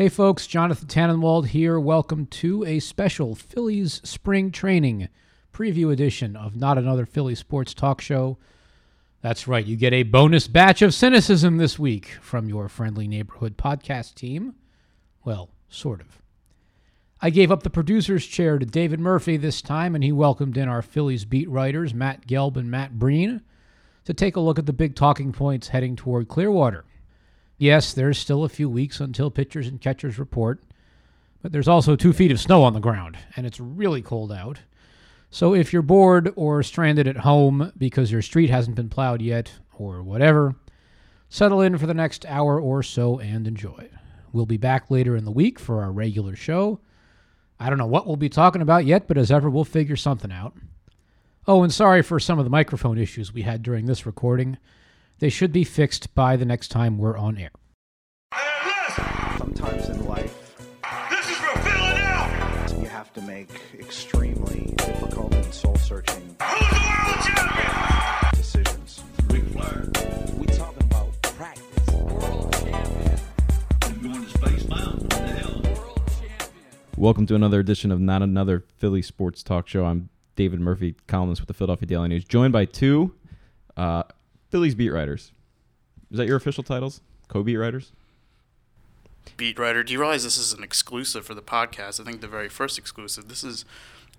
Hey folks, Jonathan Tannenwald here. Welcome to a special Phillies spring training preview edition of Not Another Philly Sports Talk Show. That's right, you get a bonus batch of cynicism this week from your friendly neighborhood podcast team. Well, sort of. I gave up the producer's chair to David Murphy this time, and he welcomed in our Phillies beat writers, Matt Gelb and Matt Breen, to take a look at the big talking points heading toward Clearwater. Yes, there's still a few weeks until pitchers and catchers report, but there's also two feet of snow on the ground, and it's really cold out. So if you're bored or stranded at home because your street hasn't been plowed yet, or whatever, settle in for the next hour or so and enjoy. We'll be back later in the week for our regular show. I don't know what we'll be talking about yet, but as ever, we'll figure something out. Oh, and sorry for some of the microphone issues we had during this recording. They should be fixed by the next time we're on air. Sometimes in life, This is for filling out! you have to make extremely difficult and soul searching Who's the world champion? decisions. Ric Flair. We talking about practice. World champion. I'm going to Space Mountain. What the hell? Welcome to another edition of Not Another Philly Sports Talk Show. I'm David Murphy, columnist with the Philadelphia Daily News, joined by two uh, Phillies beat writers. Is that your official titles? Co-beat writers? beat writer. Do you realize this is an exclusive for the podcast? I think the very first exclusive. This is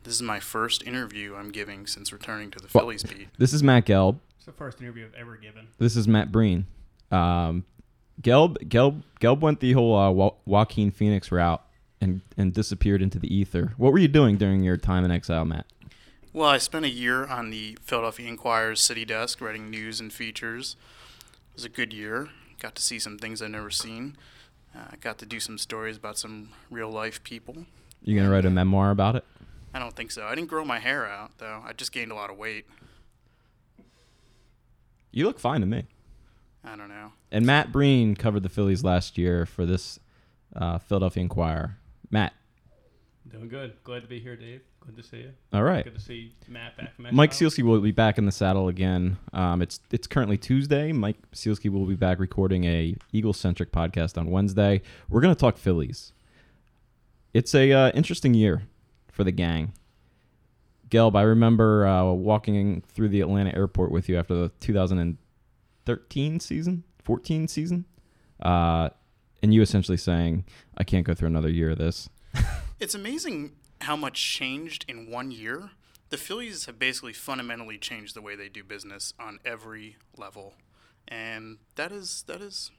this is my first interview I'm giving since returning to the Well- Phillies beat. This is Matt Gelb. It's the first interview I've ever given. This is Matt Breen. Um, Gelb, Gelb, Gelb went the whole uh, jo- Joaquin Phoenix route and, and disappeared into the ether. What were you doing during your time in exile, Matt? Well, I spent a year on the Philadelphia Inquirer's city desk writing news and features. It was a good year. Got to see some things I'd never seen. Uh, got to do some stories about some real life people. You gonna write a memoir about it? I don't think so. I didn't grow my hair out though. I just gained a lot of weight. You look fine to me. I don't know. And Matt Breen covered the Phillies last year for this uh, Philadelphia Inquirer. Matt, Doing good. Glad to be here, Dave. Good to see you. all right. Good to see Matt back from Mike exile. Sielski will be back in the saddle again. Um, it's it's currently Tuesday. Mike Sielski will be back recording a Eagle centric podcast on Wednesday. We're gonna talk Phillies. It's a uh, interesting year for the gang. Gelb, I remember uh, walking through the Atlanta airport with you after the 2013 season, 14 season, uh, and you essentially saying, "I can't go through another year of this." It's amazing how much changed in one year. The Phillies have basically fundamentally changed the way they do business on every level, and that is that is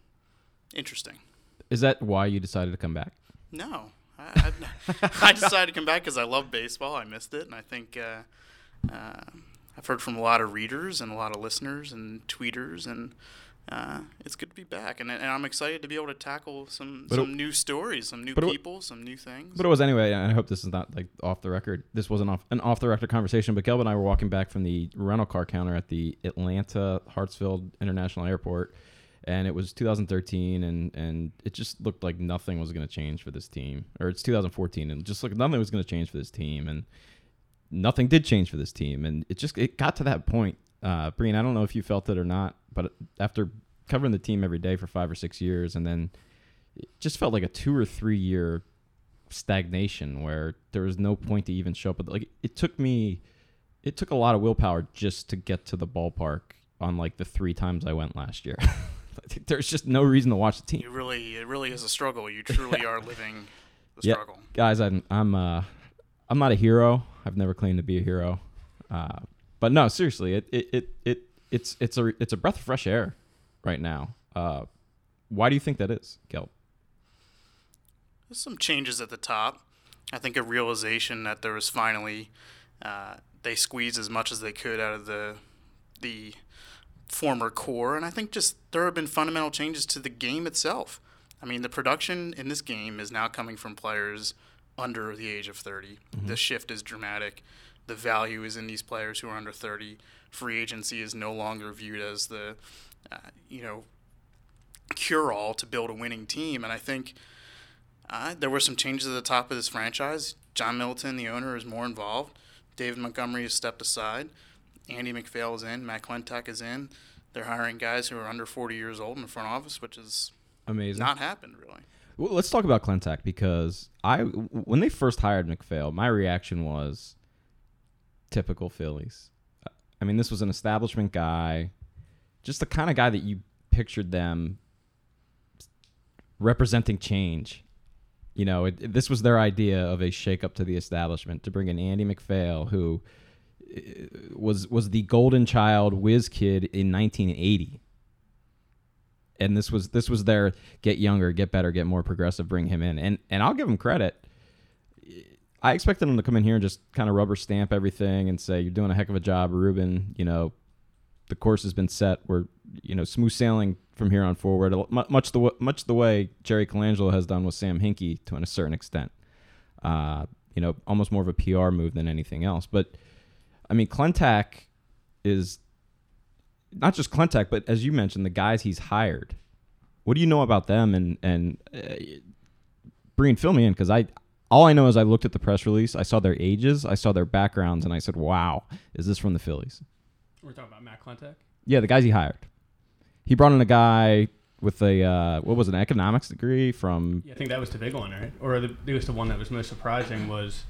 interesting. Is that why you decided to come back? No, I, I, decided to come back because I love baseball. I missed it, and I think uh, uh, I've heard from a lot of readers and a lot of listeners and tweeters, and uh, it's good to be back. And, and I'm excited to be able to tackle some But it- some new stories, some new but it- people, some new things. But it was anyway, and I hope this is not like off the record. This wasn't off an off the record conversation, but Gelb and I were walking back from the rental car counter at the Atlanta Hartsfield International Airport, and it was 2013, and and it just looked like nothing was going to change for this team, or it's 2014, and just looked nothing was going to change for this team, and nothing did change for this team, and it just it got to that point. Uh, Breen, I don't know if you felt it or not, but after covering the team every day for five or six years, and then it just felt like a two or three year stagnation where there was no point to even show up. Like it took me, it took a lot of willpower just to get to the ballpark on like the three times I went last year. There's just no reason to watch the team, You really, it really is a struggle. You truly are living the Yeah. struggle. guys. I'm I'm uh I'm not a hero. I've never claimed to be a hero. Uh, but no, seriously, it it, it it it's it's a it's a breath of fresh air right now. Uh, why do you think that is, Gelb? There's some changes at the top. I think a realization that there was finally uh, they squeezed as much as they could out of the the former core, and I think just there have been fundamental changes to the game itself. I mean, the production in this game is now coming from players under the age of 30. The shift is dramatic. The value is in these players who are under 30. Free agency is no longer viewed as the, uh, you know, cure all to build a winning team. And I think uh, there were some changes at the top of this franchise. John Middleton, the owner, is more involved. David Montgomery has stepped aside. Andy MacPhail is in. Matt Klentak is in. They're hiring guys who are under 40 years old in the front office, which has Amazing. not happened really. Well, let's talk about Klentak because I when they first hired MacPhail, my reaction was typical Phillies. I mean, this was an establishment guy, just the kind of guy that you pictured them representing change. You know, it, it- this was their idea of a shakeup to the establishment to bring in Andy MacPhail, who uh, was was the golden child whiz kid in 1980 and this was this was their get younger, get better, get more progressive, bring him in. And and I'll give him credit. I expected him to come in here and just kind of rubber stamp everything and say, "You're doing a heck of a job, Ruben. You know, the course has been set. We're you know smooth sailing from here on forward. Much the much the way Jerry Colangelo has done with Sam Hinkie to a certain extent. Uh, you know, almost more of a PR move than anything else. But I mean, Klentak is not just Klentak, but as you mentioned, the guys he's hired. What do you know about them? And and uh, Breen, fill me in because I all I know is I looked at the press release, I saw their ages, I saw their backgrounds, and I said, "Wow, is this from the Phillies?" We're talking about Matt Klentak. Yeah, the guys he hired. He brought in a guy with a uh, what was it, an economics degree from Yeah, I think that was the big one, right? Or the, it was the one that was most surprising was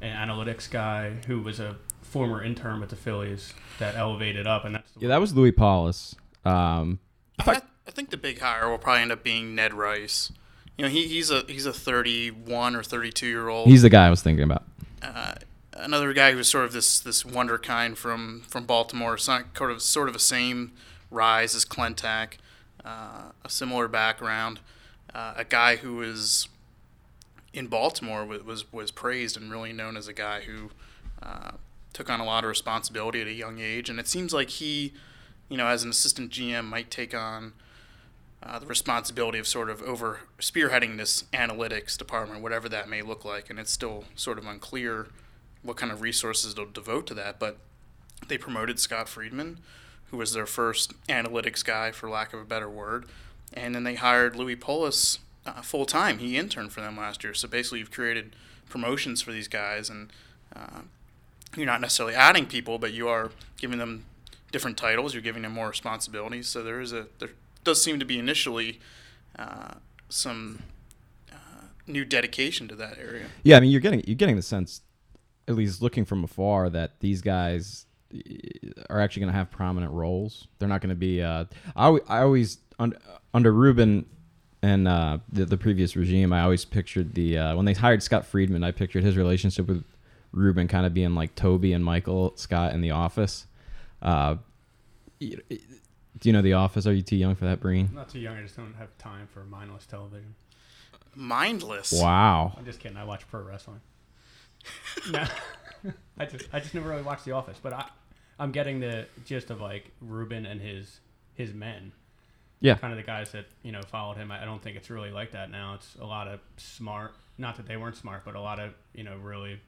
an analytics guy who was a former intern with the Phillies that elevated up, and that's the yeah, that was Lewis Pollis. Um, I, I think the big hire will probably end up being Ned Rice. You know, he, he's a he's a 31 or 32 year old. he's the guy I was thinking about. uh, another guy who was sort of this this wonder kind from from Baltimore. Sort of sort of a same rise as Klentak, uh, a similar background. Uh, a guy who was in Baltimore was, was was praised and really known as a guy who uh, took on a lot of responsibility at a young age. And it seems like he, you know, as an assistant GM, might take on uh, the responsibility of sort of over spearheading this analytics department, whatever that may look like. And it's still sort of unclear what kind of resources they'll devote to that. But they promoted Scott Freedman, who was their first analytics guy, for lack of a better word. And then they hired Lewis Pollis uh, full time. He interned for them last year. So basically, you've created promotions for these guys, and uh, you're not necessarily adding people, but you are giving them different titles. You're giving them more responsibilities. So there is a there does seem to be initially uh, some uh, new dedication to that area. Yeah, I mean, you're getting you're getting the sense, at least looking from afar, that these guys eh, are actually going to have prominent roles. They're not going to be. Uh, I I always un, under Ruben and uh, the, the previous regime, I always pictured the uh, when they hired Scott Freedman, I pictured his relationship with Ruben kind of being like Toby and Michael Scott in The Office. Uh, do you know The Office? Are you too young for that, Breen? I'm not too young. I just don't have time for mindless television. Mindless. Wow. I'm just kidding. I watch pro wrestling. no, I just I just never really watched The Office, but I I'm getting the gist of like Ruben and his his men, Yeah. kind of the guys that you know followed him. I I don't think it's really like that now. It's a lot of smart, not that they weren't smart, but a lot of you know really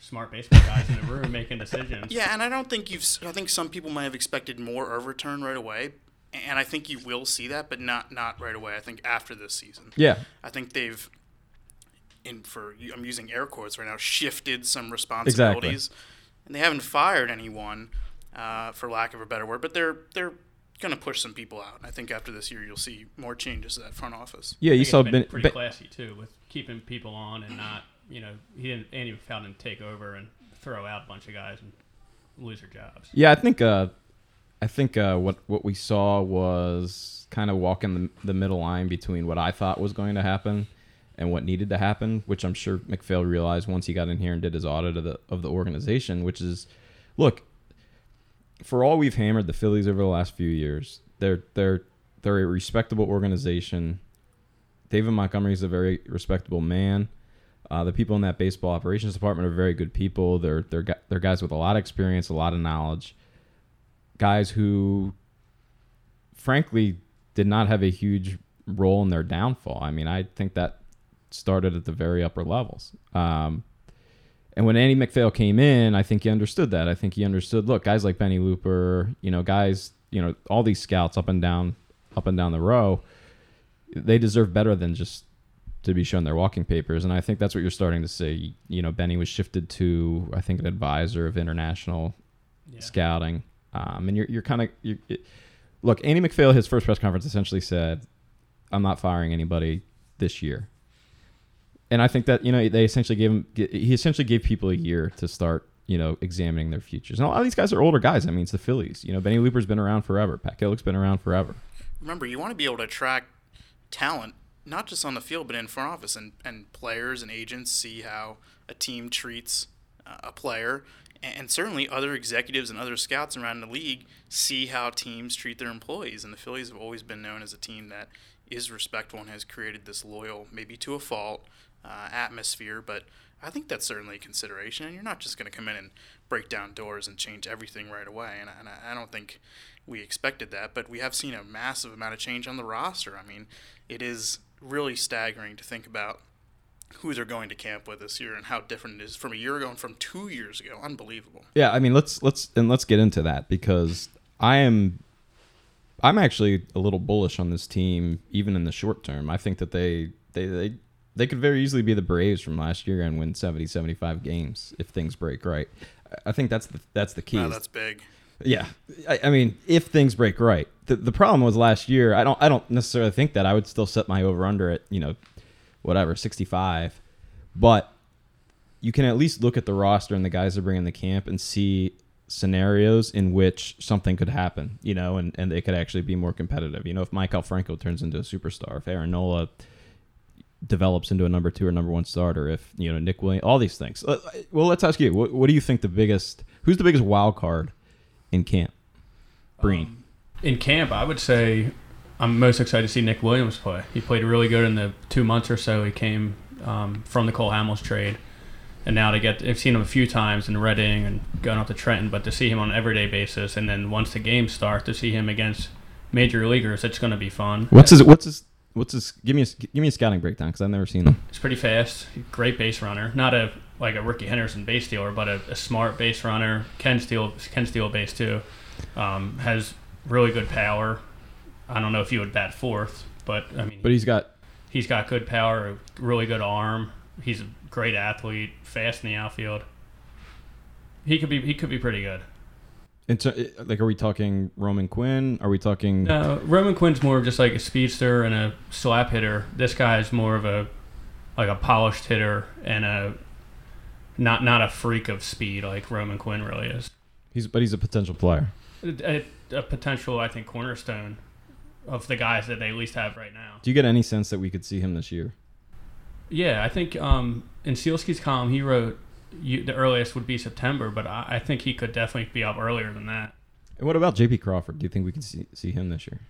smart baseball guys in the room making decisions. Yeah, and I don't think you've. I think some people might have expected more of a return right away, and I think you will see that, but not not right away. I think after this season. Yeah. I think they've, in for I'm using air quotes right now, shifted some responsibilities, and they haven't fired anyone, uh, for lack of a better word. But they're they're going to push some people out. I think after this year, you'll see more changes to that front office. Yeah, you saw been Ben, pretty Ben- classy too with keeping people on and not you know he didn't Andy MacPhail didn't take over and throw out a bunch of guys and lose their jobs. Yeah, I think uh, I think uh, what what we saw was kind of walking the, the middle line between what I thought was going to happen and what needed to happen, which I'm sure MacPhail realized once he got in here and did his audit of the of the organization, which is look, for all we've hammered the Phillies over the last few years, they're they're they're a respectable organization. David Montgomery is a very respectable man. Uh, the people in that baseball operations department are very good people. They're they're they're guys with a lot of experience, a lot of knowledge. Guys who, frankly, did not have a huge role in their downfall. I mean, I think that started at the very upper levels. Um, and when Andy MacPhail came in, I think he understood that. I think he understood. Look, guys like Benny Looper, you know, guys, you know, all these scouts up and down, up and down the row, they deserve better than just to be shown their walking papers. And I think that's what you're starting to see. You know, Benny was shifted to, I think, an advisor of international Yeah. scouting. Um, and you're, you're kind of, look, Andy MacPhail, his first press conference essentially said, I'm not firing anybody. this year. And I think that you know they essentially gave him he essentially gave people a year to start you know examining their futures. And a lot of these guys are older guys. I mean, it's the Phillies. You know, Benny Looper's been around forever. Pat Gillick's been around forever. remember you want to be able to attract talent not just on the field but in front office. And, and players and agents see how a team treats uh, a player. And, certainly other executives and other scouts around the league see how teams treat their employees. And the phillies have always been known as a team that is respectful and has created this loyal maybe to a fault uh, atmosphere. But i think that's certainly a consideration. And you're not just going to come in and break down doors and change everything right away. And, and I, I don't think we expected that, but we have seen a massive amount of change on the roster. I mean, it is really staggering to think about who they're going to camp with this year and how different it is from a year ago and from two years ago. Unbelievable. Yeah, I mean, let's let's and let's get into that because I am I'm actually a little bullish on this team even in the short term. I think that they they they they could very easily be the Braves from last year and win 70 75 games if things break right. I- think that's the that's the key. Wow, that's big. Yeah, I, I mean, if things break right, the the problem was last year. I don't I don't necessarily think that I would still set my over under at you know, whatever sixty five, but you can at least look at the roster and the guys that bring in the camp and see scenarios in which something could happen, you know, and, and they could actually be more competitive. You know, if Maikel Franco turns into a superstar, if Aaron Nola develops into a number two or number one starter, if you know Nick Williams, all these things. Uh, Well, let's ask you, what, what do you think the biggest? Who's the biggest wild card in camp? Breen. In camp, I would say I'm most excited to see Nick Williams play. He played really good in the two months or so he came um, from the Cole Hamels trade. And now to get, I've seen him a few times in Reading and going up to Trenton, but to see him on an everyday basis, and then once the games start, to see him against major leaguers, it's going to be fun. What's his? What's his? What's his? Give me a give me a scouting breakdown because I've never seen him. He's pretty fast, great base runner. Not a like a Rickey Henderson base stealer, but a, a smart base runner. Can steal can steal base too. Um, has really good power. I don't know if you would bat fourth, but I mean, But he's got he's got good power, really good arm. He's a great athlete, fast in the outfield. He could be he could be pretty good. And so, like, are we talking Roman Quinn? Are we talking? No, Roman Quinn's more of just like a speedster and a slap hitter. This guy is more of a like a polished hitter and a not not a freak of speed like Roman Quinn really is. He's but he's a potential player. A, a potential, I think, cornerstone of the guys that they at least have right now. Do you get any sense that we could see him this year? Yeah, I think um, in Sielski's column he wrote you, the earliest would be September, but I, I think he could definitely be up earlier than that. And what about J.P. Crawford? Do you think we could see, see him this year?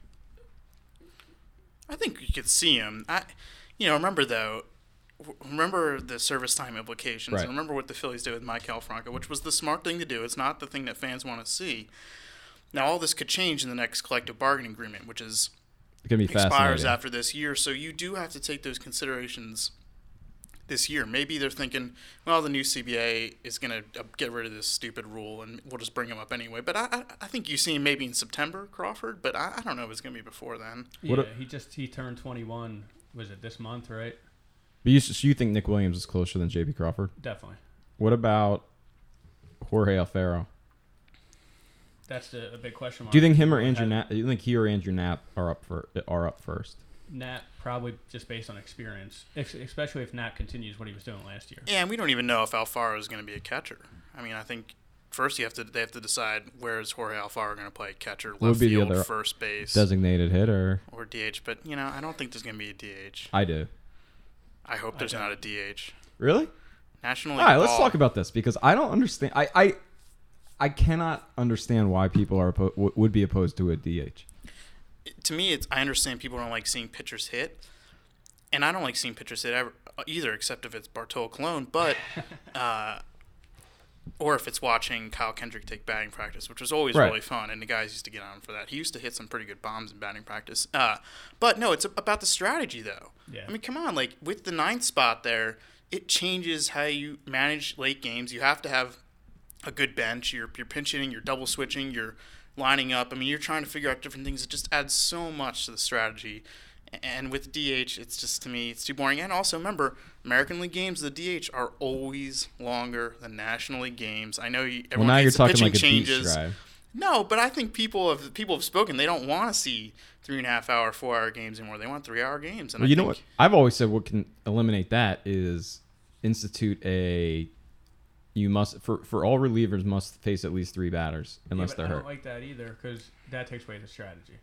I think you could see him. I, you know, remember though, w- remember the service time implications. Right. And remember what the Phillies did with Maikel Franco, which was the smart thing to do. It's not the thing that fans want to see. Now all this could change in the next collective bargaining agreement, which is gonna be expires fascinating. after this year. So you do have to take those considerations this year. Maybe they're thinking, well, the new CBA is going to uh, get rid of this stupid rule and we'll just bring him up anyway. But I, I, I think you see him maybe in September, Crawford. But I, I don't know if it's going to be before then. Yeah, What he just he turned 21. Was it this month? Right? But you, so you think Nick Williams is closer than J.P. Crawford? Definitely. What about Jorge Alfaro? That's the, a big question mark. Do you think him or Andrew Knapp? Do you think he or Andrew Knapp are up for are up first? Knapp probably just based on experience, ex- especially if Knapp continues what he was doing last year. Yeah, and we don't even know if Alfaro is going to be a catcher. I mean, I think first you have to they have to decide where is Jorge Alfaro going to play catcher, would left be the field, other first base, Designated hitter. or DH. But you know, I don't think there's going to be a DH. I do. I hope there's not a DH. Really? National All League right, let's ball- talk about this because I don't understand. I I, I cannot understand why people are oppo- would be opposed to a DH. to me, it's I understand people don't like seeing pitchers hit, and I don't like seeing pitchers hit ever, either, except if it's Bartolo Colon, but uh, or if it's watching Kyle Kendrick take batting practice, which was always Right. really fun, and the guys used to get on for that. He used to hit some pretty good bombs in batting practice. Uh, but no, it's about the strategy though. Yeah. I mean, come on, like with the ninth spot there, it changes how you manage late games. You have to have a good bench. You're you're pinch hitting, you're double switching, you're lining up. I mean, you're trying to figure out different things. It just adds so much to the strategy. And with DH, it's just to me, it's too boring. And also, remember, American League games, the DH are always longer than National League games. I know you, Well, everyone now you're talking pitching like a changes, beach drive. No, but I think people have people have spoken. They don't want to see three and a half hour, four hour games anymore. They want three hour games. And Well, I you know what? I've always said what can eliminate that is institute a. You must for for all relievers must face at least three batters unless yeah, but they're I hurt. don't like that either because that takes away the strategy.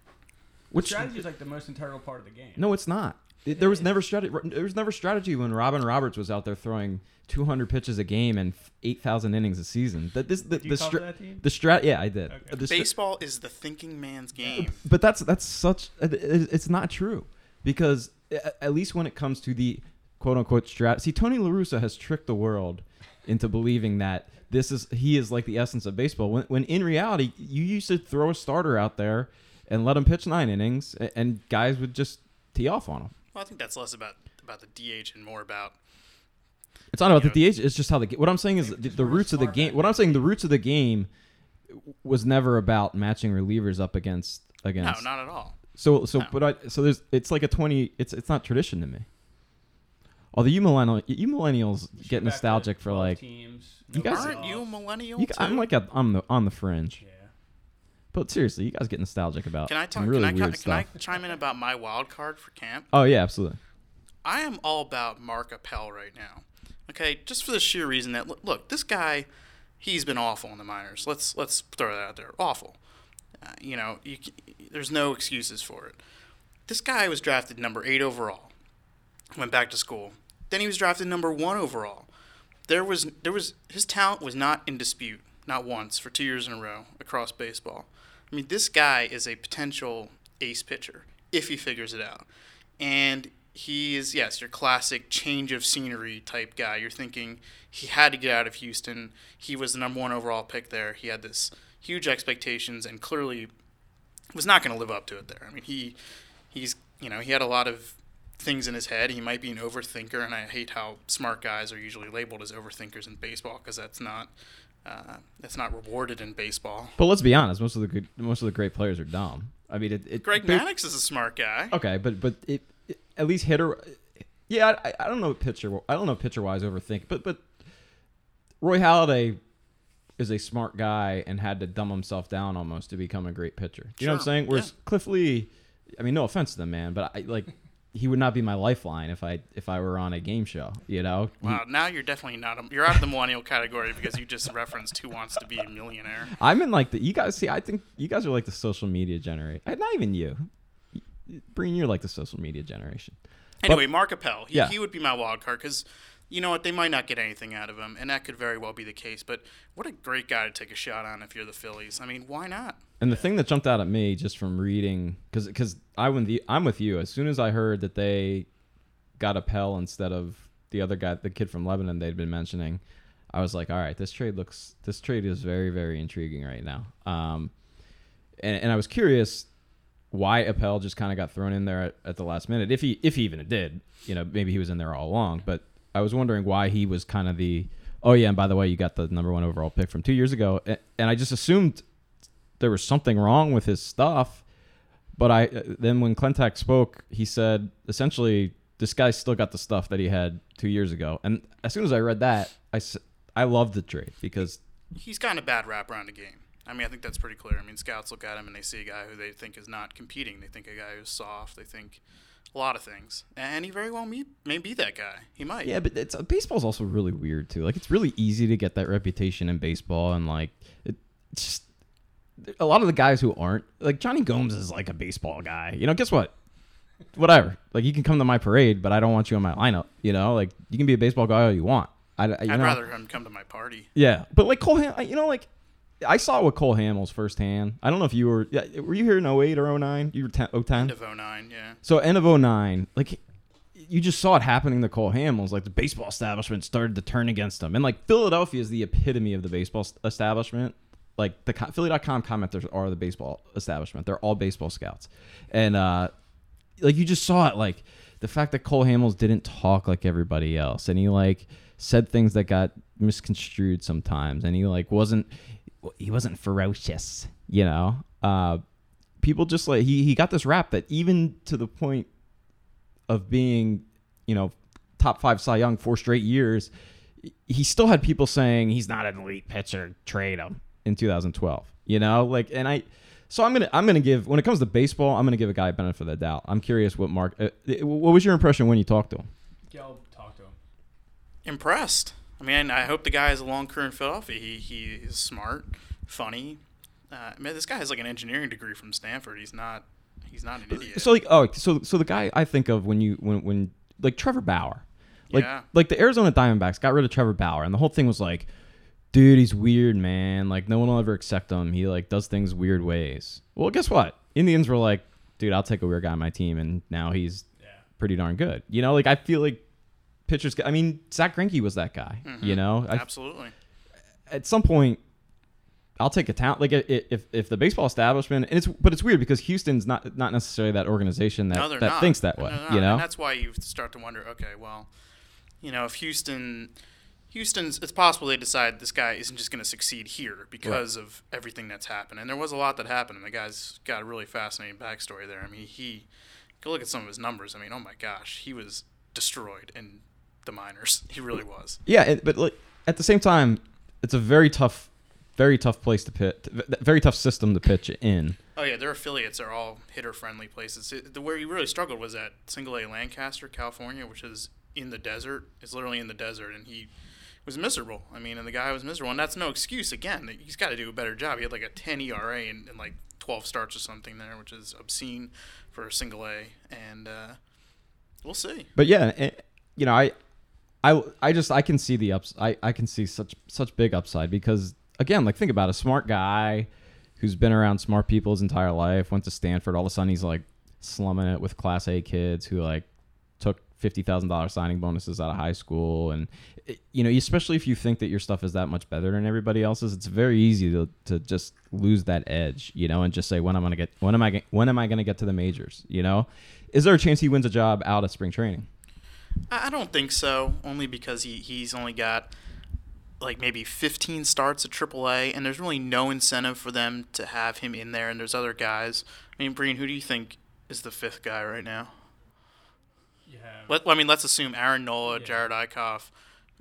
Which strategy is like the most integral part of the game. no, it's not. It- there was never strategy. There was never strategy when Robin Roberts was out there throwing 200 pitches a game and 8,000 innings a season. That this the you the, stra- that team? the strat. Yeah, I did. Okay. The stra- baseball is the thinking man's game. but that's that's such uh, it- it- it's not true because at least when it comes to the quote unquote strat see tony La Russa has tricked the world into believing that this is he is like the essence of baseball when, when in reality you used to throw a starter out there and let him pitch nine innings a- and guys would just tee off on him Well, I think that's less about about the DH and more about it's not about You the DH. It's just how the what I'm saying is the, the roots of the game. What I'm saying the roots of the game was never about matching relievers up against against. no, not at all. So so No. but I so there's it's like a twenty it's it's not tradition to me. Although you millennial you millennials get nostalgic for like teams. You guys- Aren't playoffs. you a millennial? you. I'm like a, on the on the fringe. Yeah. But seriously, you guys get nostalgic about Can I talk? really can I, can I chime in about my wild card for camp? Oh yeah, absolutely. I am all about Mark Appel right now. Okay, just for the sheer reason that look, look this guy, he's been awful in the minors. Let's let's throw that out there. Awful. Uh, you know, you, there's no excuses for it. This guy was drafted number eight overall. Went back to school. Then he was drafted number one overall. There was there was his talent was not in dispute, not once for two years in a row across baseball. I mean, this guy is a potential ace pitcher if he figures it out. And he is, yes, your classic change of scenery type guy. You're thinking he had to get out of Houston. He was the number one overall pick there. He had this huge expectations and clearly was not going to live up to it there. I mean, he he's you know he had a lot of things in his head. He might be an overthinker, and I hate how smart guys are usually labeled as overthinkers in baseball because that's not uh, that's not rewarded in baseball. But let's be honest, most of the good most of the great players are dumb. I mean, it, it Greg Maddux is a smart guy. Okay, but but it, it- at least hitter. Yeah, I, I don't know pitcher. I don't know pitcher wise overthink, but but Roy Halladay is a smart guy and had to dumb himself down almost to become a great pitcher. You know what I'm saying? Whereas yeah. Cliff Lee, I mean, no offense to the man, but I like he would not be my lifeline if I if I were on a game show. You know? He- Wow, now you're definitely not. A, you're out of the millennial category because you just referenced who wants to be a millionaire. I'm in like the you guys see. I think you guys are like the social media generation. Eh, not even you. Breen, you're like the social media generation. Anyway, Mark Appel, he, Yeah. he would be my wild card because you know what? They might not get anything out of him, and that could very well be the case. But what a great guy to take a shot on if you're the Phillies. I mean, why not? And the thing that jumped out at me just from reading, because because I went the I'm with you. As soon as I heard that they got Appel instead of the other guy, the kid from Lebanon they'd been mentioning, I was like, all right, this trade looks this trade is very very intriguing right now. Um, and, and I was curious why Appel just kind of got thrown in there at, at the last minute, if he if he even did. You know, maybe he was in there all along, but I was wondering why he was kind of the oh yeah, and by the way, you got the number one overall pick from two years ago, and, I just assumed there was something wrong with his stuff. But I uh, then when Klentak spoke, he said essentially this guy still got the stuff that he had two years ago. And as soon as I read that, I I loved the trade because He's gotten a bad rap around the game. I mean, I think that's pretty clear. I mean, scouts look at him and they see a guy who they think is not competing. They think a guy who's soft. They think a lot of things, and he very well may, may be that guy. He might. yeah, but it's baseball's also really weird too. Like it's really easy to get that reputation in baseball, and like it, it's just a lot of the guys who aren't like Jonny Gomes is like a baseball guy. You know, guess what? Whatever. Like you can come to my parade, but I don't want you on my lineup. You know, like you can be a baseball guy all you want. I, I- you I'd know? rather him come to my party. Yeah, but like Cole, you know, like I saw it with Cole Hamels firsthand. I don't know if you were, yeah, were you here in 08 or 09? You were 10, 010? End of 09, yeah. So end of 09, like you just saw it happening to Cole Hamels. Like the baseball establishment started to turn against him, and like Philadelphia is the epitome of the baseball establishment. Like the co- Philly.com commenters are the baseball establishment. They're all baseball scouts, and uh, like you just saw it. Like the fact that Cole Hamels didn't talk like everybody else, and he like said things that got misconstrued sometimes, and he like wasn't he wasn't ferocious, you know. Uh, people just like he he got this rap that even to the point of being, you know, top five Cy Young four straight years, he still had people saying he's not an elite pitcher, trade him. in 2012. You know, like, and I, so I'm gonna I'm gonna give when it comes to baseball, I'm gonna give a guy a benefit of the doubt. I'm curious what Mark, uh, what was your impression when you talked to him? Go talk to him. impressed. I mean, I hope the guy has a long career in Philadelphia. He he is smart, funny. Uh, man, this guy has like an engineering degree from Stanford. He's not he's not an idiot. So like, oh, so so the guy I think of when you when when like Trevor Bauer, like Yeah. like the Arizona Diamondbacks got rid of Trevor Bauer, and the whole thing was like, dude, he's weird, man. Like no one will ever accept him. He like does things weird ways. Well, guess what? Indians were like, dude, I'll take a weird guy on my team, and now he's Yeah. pretty darn good. You know, like I feel like pitchers. I mean, Zack Greinke was that guy. You mm-hmm. know, I, Absolutely. at some point I'll take a talent like if if the baseball establishment and it's but it's weird because Houston's not not necessarily that organization that No, that not. thinks that way, they're you know. and that's why you start to wonder. Okay, well, you know, if Houston, Houston's, it's possible they decide this guy isn't just going to succeed here because of everything that's happened. And there was a lot that happened. And the guy's got a really fascinating backstory there. I mean, he go look at some of his numbers. I mean, oh my gosh, he was destroyed in the minors. He really was. yeah, but like at the same time, it's a very tough, very tough place to pitch, very tough system to pitch in. Oh yeah, their affiliates are all hitter-friendly places. It, the where he really struggled was at Single A Lancaster, California, which is in the desert. It's literally in the desert, and he was miserable. I mean, and the guy was miserable, and that's no excuse. Again, he's got to do a better job. He had like a 10 ERA and, and like 12 starts or something there, which is obscene for a Single A. And uh, we'll see. But yeah, you know, I, I, I just I can see the ups. I, I can see such such big upside because again, like think about it, a smart guy who's been around smart people his entire life, went to Stanford. All of a sudden, he's like slumming it with Class A kids who like took fifty thousand dollars signing bonuses out of high school, and it, you know, especially if you think that your stuff is that much better than everybody else's, it's very easy to, to just lose that edge, you know, and just say when am I'm gonna get when am I when am I gonna get to the majors, you know? Is there a chance he wins a job out of spring training? I don't think so, only because he, he's only got like maybe 15 starts at AAA, and there's really no incentive for them to have him in there. And there's other guys. I mean, Breen, who do you think is the fifth guy right now? You have Let, I mean, let's assume Aaron Nola, Yeah. Jerad Eickhoff,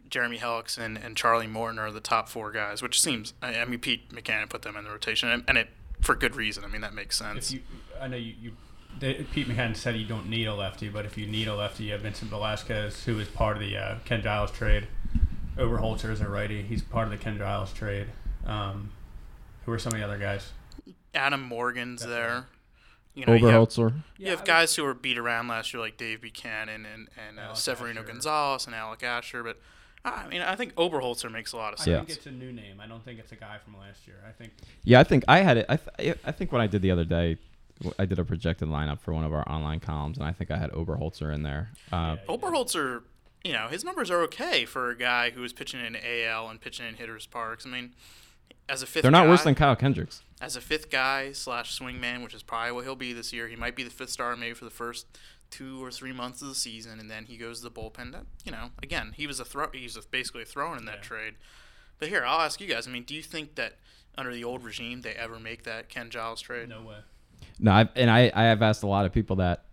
Jeremy Hellickson, and Charlie Morton are the top four guys, which seems. I, I mean, Pete Mackanin put them in the rotation, and, and it for good reason. I mean, that makes sense. you, I know you, you they, Pete Mackanin said you don't need a lefty, but if you need a lefty, you have Vincent Velasquez, who is part of the uh, Ken Giles trade. Oberholtzer is a righty. He's part of the Ken Giles trade. Um, who are some of the other guys? Adam Morgan's That's there. right. You know, you have, Oberholtzer. you have guys who were beat around last year, like Dave Buchanan and, and uh, Severino Asher. Gonzalez and Alec Asher. But I mean, I think Oberholtzer makes a lot of sense. Yeah. think it's a new name. I don't think it's a guy from last year. I think Yeah, I think I had it. I, th- I think when I did the other day, I did a projected lineup for one of our online columns, and I think I had Oberholtzer in there. Uh, Yeah. Oberholtzer, you know, his numbers are okay for a guy who was pitching in AL and pitching in hitters parks. I mean, as a 5th They're not guy, worse than Kyle Kendrick's. as a fifth guy slash swingman, which is probably what he'll be this year. He might be the fifth star maybe for the first two or three months of the season, and then he goes to the bullpen. That, you know, again, he was a throw. He was basically a throw in that Yeah. trade. But here, I'll ask you guys. I mean, do you think that under the old regime they ever make that Ken Giles trade? no way. No, I, and I, I have asked a lot of people that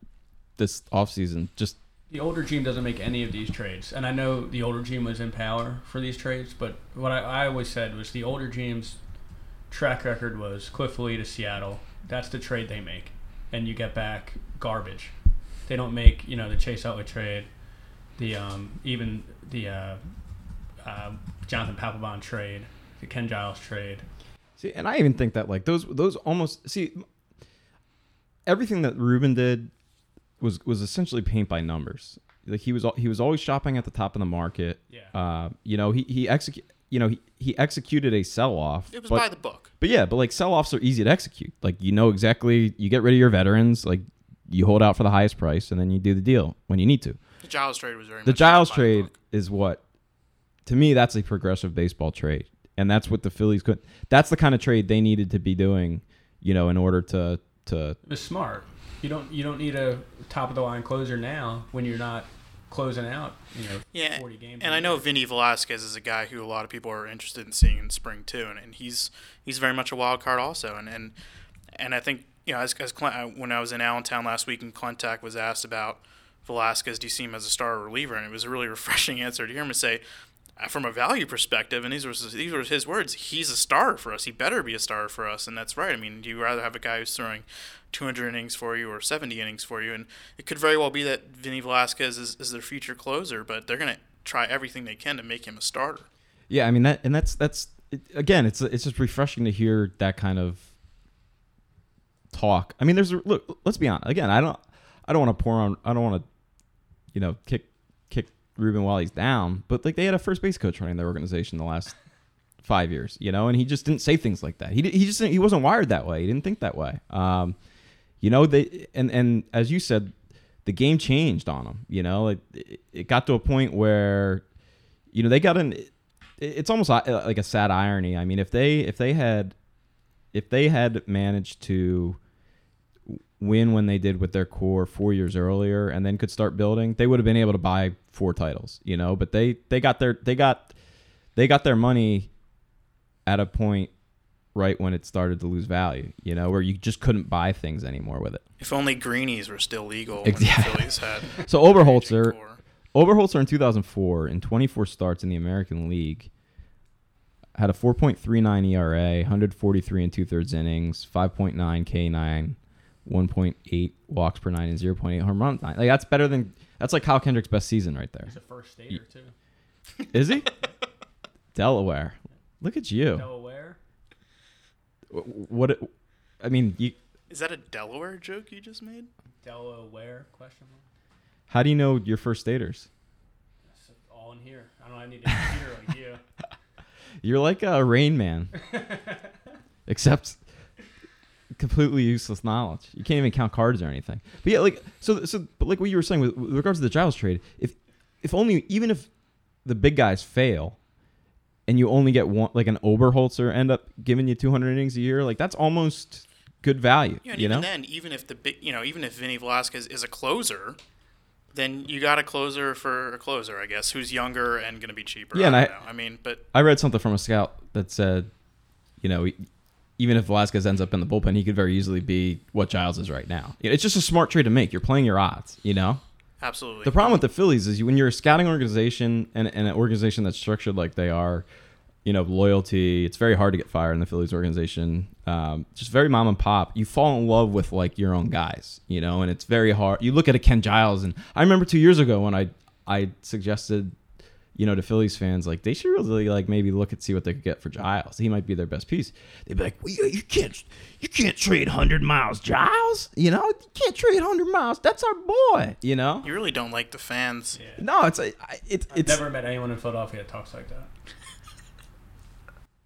this offseason just The older regime doesn't make any of these trades, and I know the older regime was in power for these trades. But what I, I always said was the older regime's track record was Cliff Lee to Seattle. That's the trade they make, and you get back garbage. They don't make you know the Chase Utley trade, the um, even the uh, uh, Jonathan Papelbon trade, the Ken Giles trade. see, and I even think that like those those almost see everything that Ruben did was was essentially paint by numbers. Like he was he was always shopping at the top of the market. Yeah. Uh, you know he he execute you know he, he executed a sell off. It was but, by the book. But yeah, but like sell offs are easy to execute. Like you know exactly you get rid of your veterans, like you hold out for the highest price and then you do the deal when you need to. The Giles trade was very The much Giles by trade book. is what to me that's a progressive baseball trade. And that's what the Phillies could that's the kind of trade they needed to be doing, you know, in order to to It was smart. You don't you don't need a top of the line closer now when you're not closing out. You know, Yeah, 40 games. and I know. Vinny Velasquez is a guy who a lot of people are interested in seeing in spring too, and, and he's he's very much a wild card also, and and and I think you know as, as Clint, uh, when I was in Allentown last week and Klentak was asked about Velasquez, do you see him as a star reliever, and it was a really refreshing answer to hear him say. Uh, from a value perspective, and these were these were his words. He's a star for us. He better be a star for us, and that's right. I mean, do you rather have a guy who's throwing 200 innings for you or 70 innings for you? And it could very well be that Vinny Velasquez is, is their future closer, but they're gonna try everything they can to make him a starter. Yeah, I mean that, and that's that's it, again, it's it's just refreshing to hear that kind of talk. I mean, there's a, look. Let's be honest. Again, I don't I don't want to pour on. I don't want to, you know, kick kick Ruben while he's down. But like they had a first base coach running their organization the last five years, you know, and he just didn't say things like that. He he just he wasn't wired that way. He didn't think that way. Um, you know, they and and as you said, the game changed on him. You know, it it, it got to a point where, you know, they got an. It's almost like a sad irony. I mean, if they if they had, if they had managed to win when they did with their core four years earlier and then could start building, they would have been able to buy four titles, you know. But they they got their they got they got their money at a point right when it started to lose value, you know, where you just couldn't buy things anymore with it. If only greenies were still legal when the. Phillies had. So Oberholtzer. Oberholtzer in 2004 in 24 starts in the American League had a 4.39 ERA, 143 and two thirds innings, 5.9 K9, 1.8 walks per nine, and 0.8 home run nine. Like that's better than that's like Kyle Kendrick's best season right there. He's a first stater too. Is he? Delaware. Look at you. Delaware. Wh- What? I mean, you. Is that a Delaware joke you just made? Delaware? Question mark. How do you know your first staters? It's all in here. I don't. I need a computer like you. You're like a Rain Man, except completely useless knowledge. You can't even count cards or anything. But yeah, like so, so. But like what you were saying with, with regards to the Giles trade, if if only even if the big guys fail, and you only get one, like an Oberholtzer end up giving you 200 innings a year, like that's almost good value. Yeah, and you even know. then, even if the big, you know, even if Vinny Velasquez is a closer, then you got a closer for a closer, I guess, who's younger and going to be cheaper. Yeah, I I-. I mean, but I read something from a scout that said, you know, even if Velasquez ends up in the bullpen, he could very easily be what Giles is right now. It's just a smart trade to make. You're playing your odds, you know? absolutely. The problem with the Phillies is you, when you're a scouting organization and, and an organization that's structured like they are, you know, loyalty, it's very hard to get fired in the Phillies organization. Um, just very mom and pop. You fall in love with like your own guys, you know, and it's very hard. You look at a Ken Giles, and I remember two years ago when I I suggested, you know, to Phillies fans like they should really like maybe look and see what they could get for Giles. He might be their best piece. They'd be like, well, you, you can't you can't trade hundred miles Giles, you know, you can't trade hundred miles. That's our boy, you know. you really don't like the fans. No, it's a, I- it's I've it's never met anyone in Philadelphia that talks like that.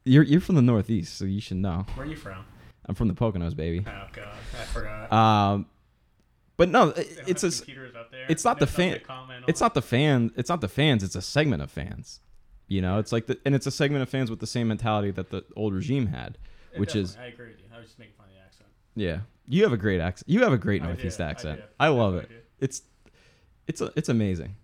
you're you're from the Northeast, so you should know. Where are you from? I'm from the Poconos, baby. Oh God, I forgot. Um, but no, it- it's a, computers up there. it's not the fan. It's not the fan. It's not the fans. It's a segment of fans. You know, it's like the and it's a segment of fans with the same mentality that the old regime had, Yeah, which is. I agree with you. I was just making fun of the accent. yeah. You have a great accent. You have a great Northeast I accent. do. I, love it. It's it's a, it's amazing.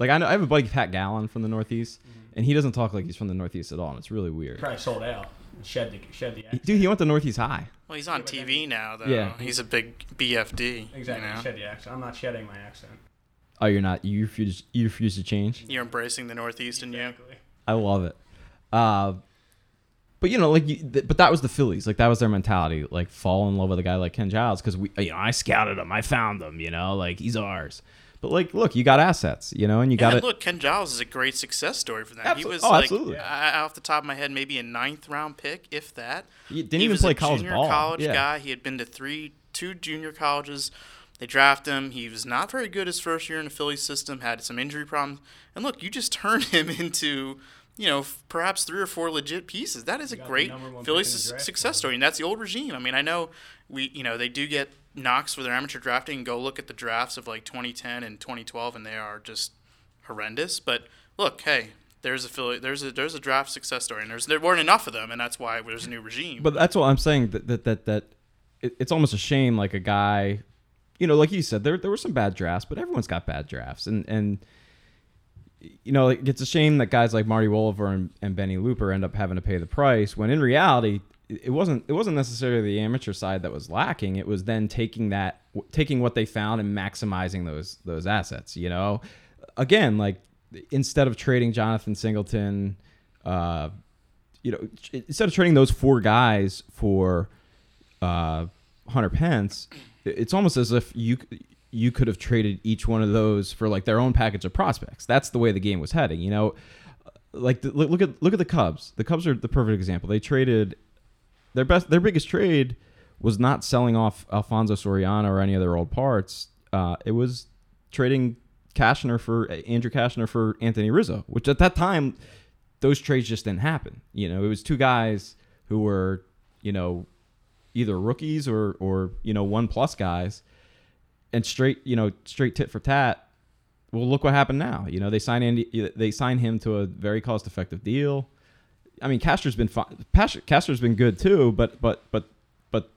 Like I know I have a buddy Pat Gallen from the Northeast, Mm-hmm. and he doesn't talk like he's from the Northeast at all, and it's really weird. Probably sold out. Shed the shed the accent. Dude, he went to Northeast High. Well, he's on but then- TV now, though. Yeah. He's a big BFD. Exactly. You know? Shed the accent. I'm not shedding my accent. Oh, you're not. You refuse. You refuse to change. You're embracing the Northeast in you. Exactly. I love it. Uh, but you know, like, you, th- but that was the Phillies. Like that was their mentality. Like fall in love with a guy like Ken Giles because we, you know, I scouted him, I found him. You know, like he's ours. But like, look, you got assets. You know, and you Yeah, got it. look, Ken Giles is a great success story for them. Absol- He was oh, like, absolutely. I, off the top of my head, maybe a ninth round pick, if that. He didn't he even was play a college junior ball. college Yeah. guy. He had been to three, two junior colleges. They draft him. He was not very good his first year in the Phillies system. Had some injury problems. And look, you just turned him into, you know, f- perhaps three or four legit pieces. That is a great number one pick Phillies su- success story, and that's the old regime. I mean, I know we, you know, they do get knocks for their amateur drafting. Go look at the drafts of like 2010 and 2012, and they are just horrendous. But look, hey, there's a there's a there's a draft success story, and there's there weren't enough of them, and that's why there's a new regime. But that's what I'm saying. That that that, that it, it's almost a shame. Like a guy, you know, like you said, there there were some bad drafts, but everyone's got bad drafts, and and you know, it's a shame that guys like Marti Wolever and, and Benny Looper end up having to pay the price. When in reality, it wasn't it wasn't necessarily the amateur side that was lacking. It was then taking that taking what they found and maximizing those those assets. You know, again, like instead of trading Jonathan Singleton, uh, you know, instead of trading those four guys for uh, Hunter Pence, it's almost as if you you could have traded each one of those for like their own package of prospects. That's the way the game was heading. You know, like the, look at look at the Cubs. The Cubs are the perfect example. They traded their best their biggest trade was not selling off Alfonso Soriano or any of their old parts. Uh, it was trading Cashner for Andrew Cashner for Anthony Rizzo, which at that time those trades just didn't happen. You know, it was two guys who were, you know, either rookies or or you know one plus guys, and straight you know straight tit for tat. Well, look what happened now. You know, they sign Andy, they sign him to a very cost effective deal. I mean, Cashner's been fine. Cashner's been good too, but but but but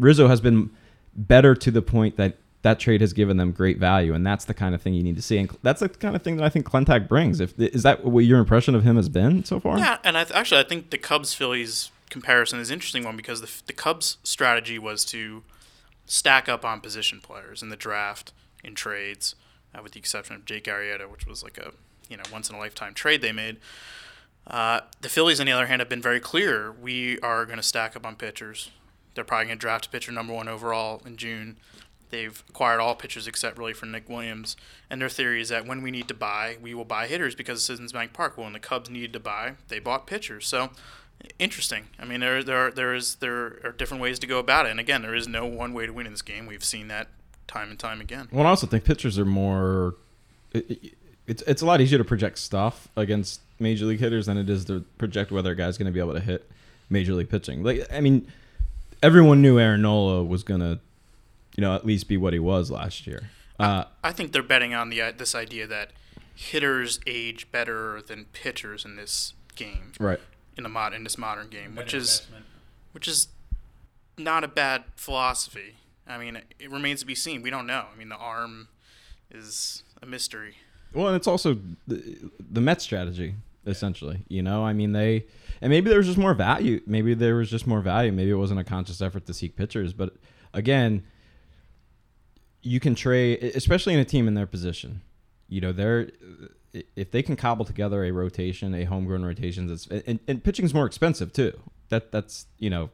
Rizzo has been better to the point that that trade has given them great value, and that's the kind of thing you need to see. And that's the kind of thing that I think Klentak brings. If is that what your impression of him has been so far? Yeah, and I th- actually I think the Cubs Phillies comparison is an interesting one because the the Cubs strategy was to stack up on position players in the draft in trades, uh, with the exception of Jake Arrieta, which was like a you know once in a lifetime trade they made. Uh, the Phillies, on the other hand, have been very clear. We are going to stack up on pitchers. They're probably going to draft a pitcher number one overall in June. They've acquired all pitchers except really for Nick Williams. And their theory is that when we need to buy, we will buy hitters because Citizens Bank Park. Well, when the Cubs needed to buy, they bought pitchers. So interesting. I mean, there there are, there is there are different ways to go about it. And again, there is no one way to win in this game. We've seen that time and time again. Well, I also think pitchers are more. It, it, it's it's a lot easier to project stuff against major league hitters than it is to project whether a guy's going to be able to hit major league pitching. Like I mean, everyone knew Aaron Nola was going to, you know, at least be what he was last year. Uh, I think they're betting on the uh, this idea that hitters age better than pitchers in this game right. in the mod in this modern game, which is which is not a bad philosophy. I mean, it remains to be seen. We don't know. I mean, the arm is a mystery. Well, and it's also the, the Met strategy essentially. You know, I mean they, and maybe there was just more value. Maybe there was just more value. Maybe it wasn't a conscious effort to seek pitchers. But again, you can trade, especially in a team in their position. You know, they're if they can cobble together a rotation, a homegrown rotation, that's and, and pitching's more expensive too. That that's you know,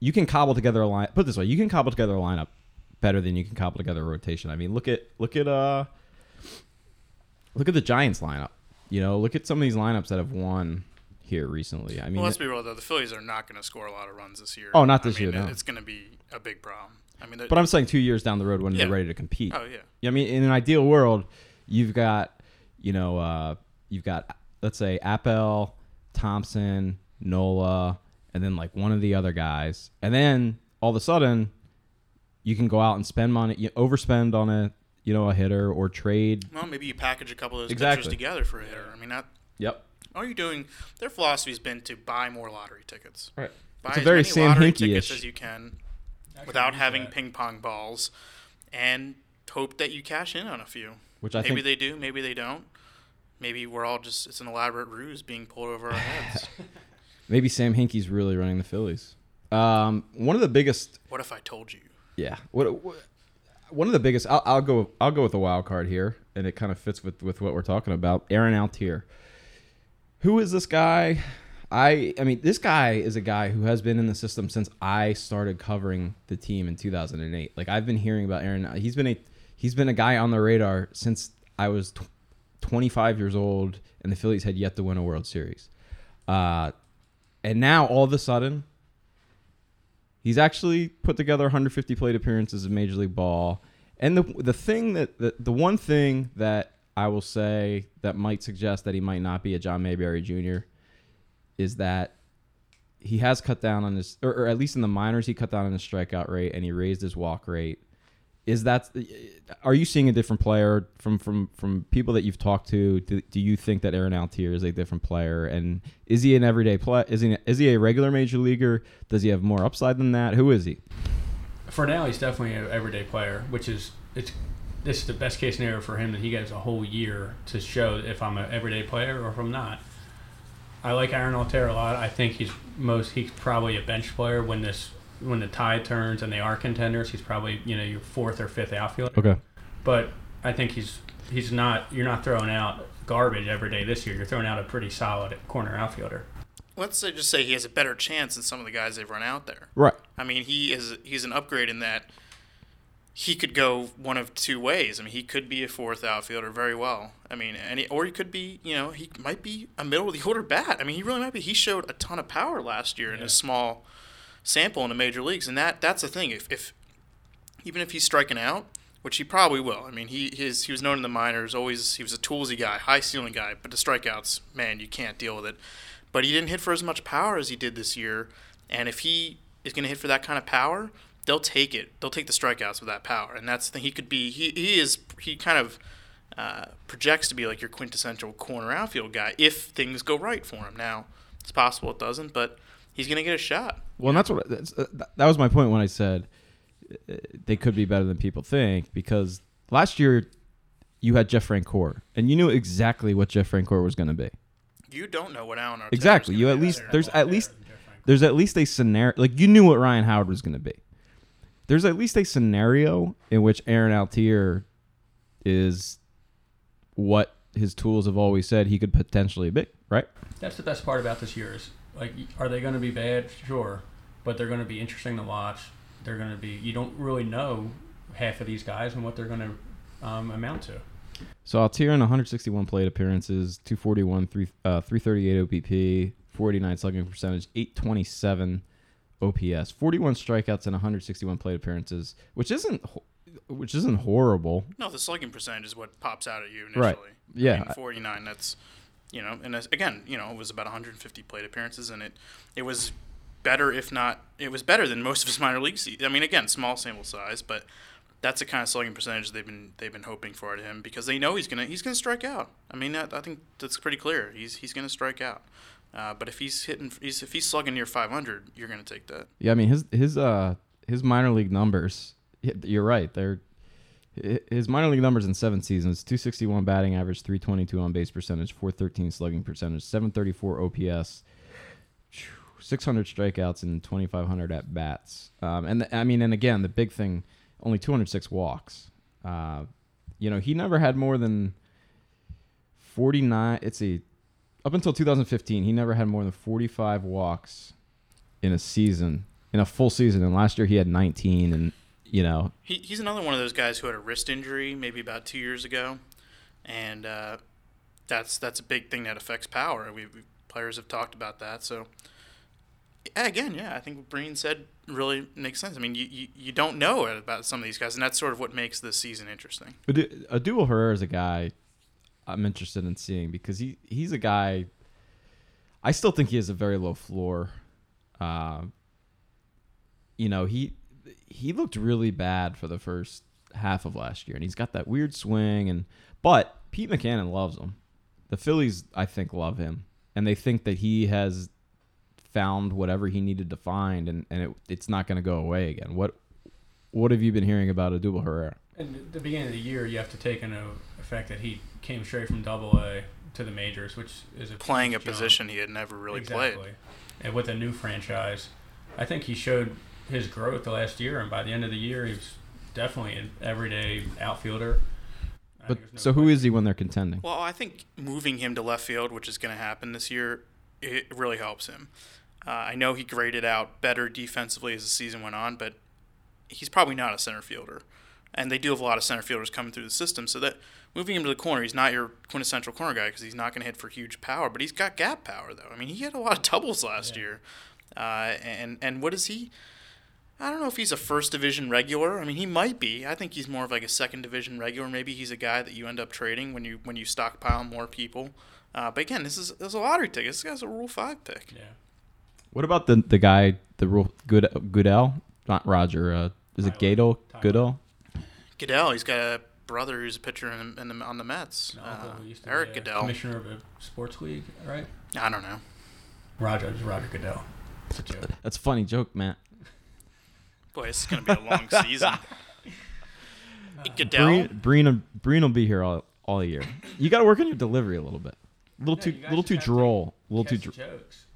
you can cobble together a line. Put this way, you can cobble together a lineup better than you can cobble together a rotation. I mean, look at look at uh look at the Giants lineup. You know, look at some of these lineups that have won here recently. I mean, Well, let's be real though. The Phillies are not going to score a lot of runs this year. Oh, not this I mean, year, no. It's going to be a big problem. I mean, but I'm saying two years down the road when they're ready to compete. oh yeah. Yeah, I mean, in an ideal world, you've got, you know, uh, you've got, let's say, Appel, Thompson, Nola, and then like one of the other guys, and then all of a sudden, you can go out and spend money, you overspend on a, you know, a hitter or trade. Well, maybe you package a couple of those Exactly. pitchers together for a hitter. I mean, that Yep. all you're doing. Their philosophy has been to buy more lottery tickets. Right. Buy It's a as very many Sam lottery Hinkie-ish. tickets as you can without having ping pong balls, and hope that you cash in on a few. Which I think. maybe think- they do, maybe they don't. Maybe we're all just it's an elaborate ruse being pulled over our heads. Maybe Sam Hinkie's really running the Phillies. Um, one of the biggest what if I told you? Yeah. What, what one of the biggest I'll, I'll go I'll go with the wild card here, and it kind of fits with with what we're talking about. Aaron Altherr. Who is this guy? I I mean, this guy is a guy who has been in the system since I started covering the team in 2008. Like I've been hearing about Aaron. He's been a he's been a guy on the radar since I was tw- 25 years old, and the Phillies had yet to win a World Series. Uh, and now all of a sudden, He's actually put together 150 plate appearances in Major League Ball. And the the thing that the, the one thing that I will say that might suggest that he might not be a John Mayberry Jr. is that he has cut down on his, or, or at least in the minors, he cut down on his strikeout rate and he raised his walk rate. Is that are you seeing a different player from from from people that you've talked to? Do, do you think that Aaron Altherr is a different player? And is he an everyday play? Is he is he a regular major leaguer? Does he have more upside than that? Who is he? For now, he's definitely an everyday player, which is it's this is the best case scenario for him that he gets a whole year to show if I'm an everyday player or if I'm not. I like Aaron Altherr a lot. I think he's most he's probably a bench player when this when the tide turns and they are contenders. He's probably you know your fourth or fifth outfielder. Okay. But I think he's he's not. You're not throwing out garbage every day this year. You're throwing out a pretty solid corner outfielder. Let's say, just say he has a better chance than some of the guys they've run out there. Right. I mean, he is he's an upgrade in that he could go one of two ways. I mean, he could be a fourth outfielder very well. I mean, and he, or he could be, you know, he might be a middle of the order bat. I mean, he really might be. He showed a ton of power last year in his small sample in the major leagues, and that that's the thing. If, if even if he's striking out, which he probably will. I mean, he his he was known in the minors. Always he was a toolsy guy, high ceiling guy. But the strikeouts, man, you can't deal with it. But he didn't hit for as much power as he did this year. And if he is going to hit for that kind of power, they'll take it. They'll take the strikeouts with that power. And that's the thing. He could be. He he is. He kind of. Uh, projects to be like your quintessential corner outfield guy if things go right for him. Now, it's possible it doesn't, but he's going to get a shot. Well, and that's what that's, uh, that was my point when I said uh, they could be better than people think because last year you had Jeff Francoeur and you knew exactly what Jeff Francoeur was going to be. You don't know what Alan Arteta Exactly. You at least there's at least there's at least a scenario like you knew what Ryan Howard was going to be. There's at least a scenario in which Aaron Altherr is what his tools have always said he could potentially be, right? That's the best part about this year is like, are they going to be bad? Sure, but they're going to be interesting to watch. They're going to be. You don't really know half of these guys and what they're going to um, amount to. So Altherr in 161 plate appearances, 241, 3, uh, 338 OBP, 49 slugging percentage, 827 OPS, 41 strikeouts and 161 plate appearances, which isn't which isn't horrible. No, the slugging percentage is what pops out at you initially. Right. Yeah. I mean, 49. That's you know, and again, you know, it was about 150 plate appearances, and it it was better, if not, it was better than most of his minor league seasons. I mean, again, small sample size, but that's the kind of slugging percentage they've been they've been hoping for at him because they know he's gonna he's gonna strike out. I mean, I think that's pretty clear. He's he's gonna strike out. Uh, but if he's hitting, he's, if he's slugging near 500, you're gonna take that. Yeah, I mean his his uh his minor league numbers. You're right. They're his minor league numbers in seven seasons: 261 batting average, 322 on base percentage, 413 slugging percentage, 734 OPS, 600 strikeouts, and 2,500 at bats. Um, and the, I mean, and again, the big thing: only 206 walks. Uh, you know, he never had more than 49. It's a up until 2015, he never had more than 45 walks in a season, in a full season. And last year he had 19, and you know, He, he's another one of those guys who had a wrist injury maybe about two years ago, and uh, that's that's a big thing that affects power. We, we players have talked about that. So again, yeah, I think what Breen said really makes sense. I mean, you, you, you don't know about some of these guys, and that's sort of what makes this season interesting. but Odubel Herrera is a guy I'm interested in seeing because he he's a guy. I still think he has a very low floor. Uh, you know he he looked really bad for the first half of last year, and he's got that weird swing. And but Pete Mackanin loves him. The Phillies, I think, love him, and they think that he has found whatever he needed to find, and, and it, it's not going to go away again. What what have you been hearing about Odubel Herrera? And at the beginning of the year, you have to take into effect that he came straight from Double A to the majors, which is a Playing a jump. position he had never really exactly. played. And with a new franchise, I think he showed his growth the last year, and by the end of the year, he was definitely an everyday outfielder. But think there's so no who question. is he when they're contending? Well, I think moving him to left field, which is going to happen this year, it really helps him. Uh, I know he graded out better defensively as the season went on, but he's probably not a center fielder. And they do have a lot of center fielders coming through the system, so that moving him to the corner, he's not your quintessential corner guy because he's not going to hit for huge power, but he's got gap power though. I mean, he had a lot of doubles last year, uh, and and what is he? I don't know if he's a first division regular. I mean, he might be. I think he's more of like a second division regular. Maybe he's a guy that you end up trading when you when you stockpile more people. Uh, but again, this is this is a lottery ticket. This guy's a Rule Five pick. Yeah. What about the the guy, the real good Goeddel, not Roger? Uh, is it Tyler. Gato Goeddel? Goeddel, he's got a brother who's a pitcher in, in the, on the Mets. An Uh, uncle who used to Erik Goeddel. commissioner of a sports league, right? I don't know. Roger, it's Roger Goodell. It's a joke. That's a funny joke, Matt. Boy, this is gonna be a long season. Goodell. Breen, Breen, Breen will be here all, all year. You got to work on your delivery a little bit. A little No, too, little too have to droll. A little too. Dr- jokes.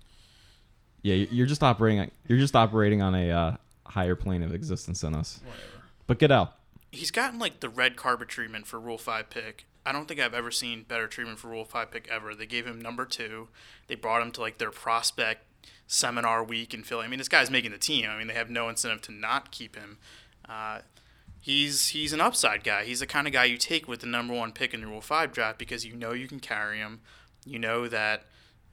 yeah, you- you're just operating. on- You're just operating on a uh, higher plane of existence than us. Whatever. But Goeddel, he's gotten like the red carpet treatment for Rule Five pick I don't think I've ever seen better treatment for Rule Five pick ever. They gave him number two. They brought him to like their prospect seminar week in Philly. I mean, this guy's making the team. I mean, they have no incentive to not keep him. Uh, he's he's an upside guy. He's the kind of guy you take with the number one pick in the Rule Five draft because you know you can carry him. You know that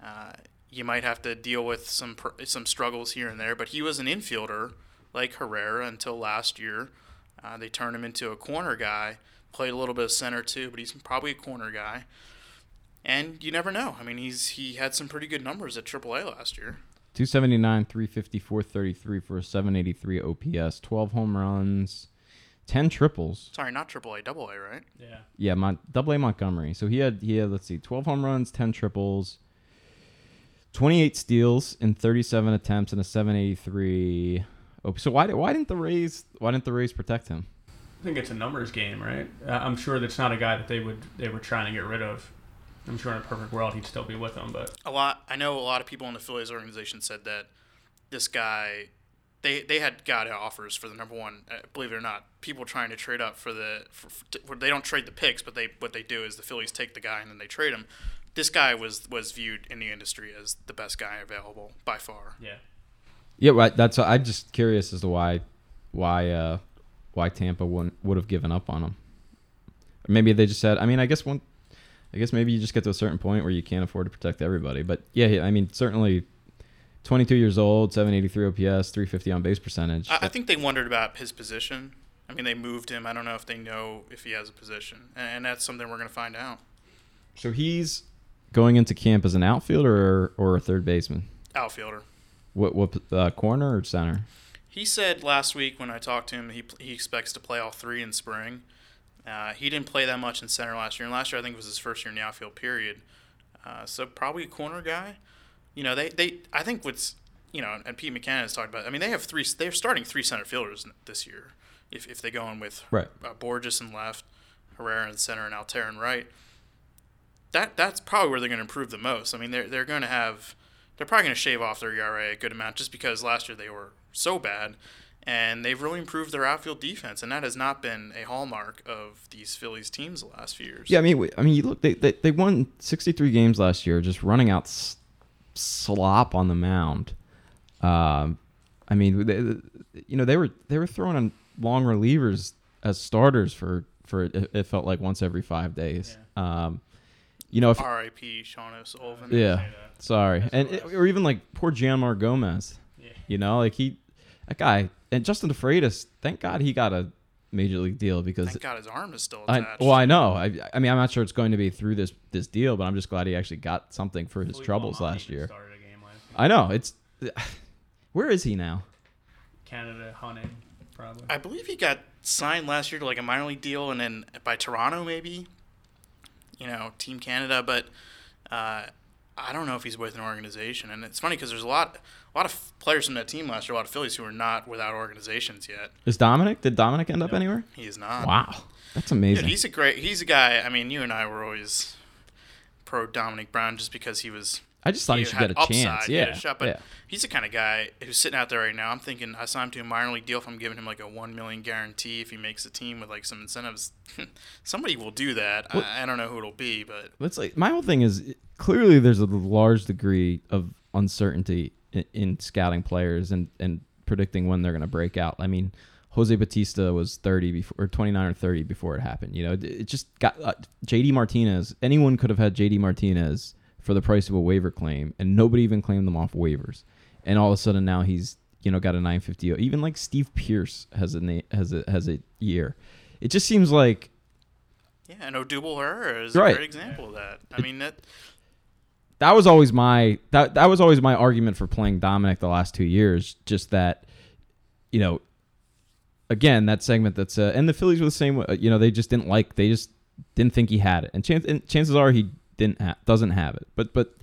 uh, you might have to deal with some pr- some struggles here and there, but he was an infielder like Herrera until last year. Uh, they turned him into a corner guy. Played a little bit of center too, but he's probably a corner guy. And you never know. I mean, he's he had some pretty good numbers at AAA last year. 279, 350, 433 for a 783 OPS, 12 home runs, 10 triples. Sorry, not AAA, Double A, right? Yeah. Yeah, Mon- Double A Montgomery. So he had he had let's see, 12 home runs, 10 triples, 28 steals in 37 attempts, and a 783. Oh, so why did why didn't the Rays why didn't the Rays protect him? I think it's a numbers game, right? Uh, I'm sure that's not a guy that they would they were trying to get rid of. I'm sure in a perfect world he'd still be with them, but a lot. I know a lot of people in the Phillies organization said that this guy, they they had got offers for the number one. Uh, believe it or not, people trying to trade up for the. For, for, they don't trade the picks, but they what they do is the Phillies take the guy and then they trade him. This guy was was viewed in the industry as the best guy available by far. yeah. Yeah, right. That's I'm just curious as to why why uh why Tampa wouldn't would have given up on him. Maybe they just said. I mean, I guess one. I guess maybe you just get to a certain point where you can't afford to protect everybody. But yeah, I mean, certainly, 22 years old, 783 OPS, 350 on base percentage. I, I think they wondered about his position. I mean, they moved him. I don't know if they know if he has a position, and, and that's something we're going to find out. so he's going into camp as an outfielder or, or a third baseman. Outfielder. What what uh, corner or center? He said last week when I talked to him, he, he expects to play all three in spring. Uh, he didn't play that much in center last year, and last year I think it was his first year in the outfield. Period. Uh, so probably a corner guy. You know, they, they I think what's you know, and Pete Mackanin has talked about. I mean, they have three. They're starting three center fielders this year. If if they go in with Right. uh, Bourjos in left, Herrera in center, and Altherr in right. That that's probably where they're going to improve the most. I mean, they're they're going to have they're probably going to shave off their ERA a good amount just because last year they were so bad, and they've really improved their outfield defense, and that has not been a hallmark of these Phillies teams the last few years. Yeah, I mean, we- I mean, you look, they, they they won 63 games last year, just running out s- slop on the mound. Um, I mean, they, you know, they were they were throwing in long relievers as starters for for it, it felt like once every five days. Um, you know, if R.I.P. Sean O'Sullivan. yeah, sorry, That's and it- or even like poor Jeanmar Gomez. Yeah. You know, like he, that guy, and Justin De Fratus. Thank God he got a major league deal because Thank God his arm is still I, attached. well, I know. I, I mean, I'm not sure it's going to be through this this deal, but I'm just glad he actually got something for his Philippe troubles last year. Started a game last year. I know. It's where is he now? Canada hunting, probably. I believe he got signed last year to like a minor league deal, and then by Toronto maybe. You know, Team Canada, but uh, I don't know if he's with an organization. And it's funny because there's a lot, a lot of players from that team last year, a lot of Phillies who are not without organizations yet. Is Domonic? Did Domonic end up anywhere? He is not. Wow, that's Dude, amazing. he's a great. He's a guy. I mean, you and I were always pro Domonic Brown just because he was. I just thought he should get a chance. upside, he Yeah, a shot, but yeah. he's the kind of guy who's sitting out there right now. I'm thinking I signed him to a minor league deal if I'm giving him like a one million guarantee if he makes a team with like some incentives. Somebody will do that. Well- I, I don't know who it'll be, but It's like my whole thing is clearly there's a large degree of uncertainty in, in scouting players and and predicting when they're going to break out. I mean, Jose Bautista was 30 before or 29 or 30 before it happened. You know, it, it just got uh, JD Martinez. Anyone could have had JD Martinez for the price of a waiver claim, and nobody even claimed them off waivers. And all of a sudden now he's you know got a 950. Even like Steve Pearce has a na- has a has a year. It just seems like yeah, and Odubel Herrera is Right. a great example of that. I mean that. That was always my that that was always my argument for playing Domonic the last two years. Just that, you know, again that segment that's uh, and the Phillies were the same. You know, they just didn't like they just didn't think he had it, and, chance, and chances are he didn't ha- doesn't have it. But but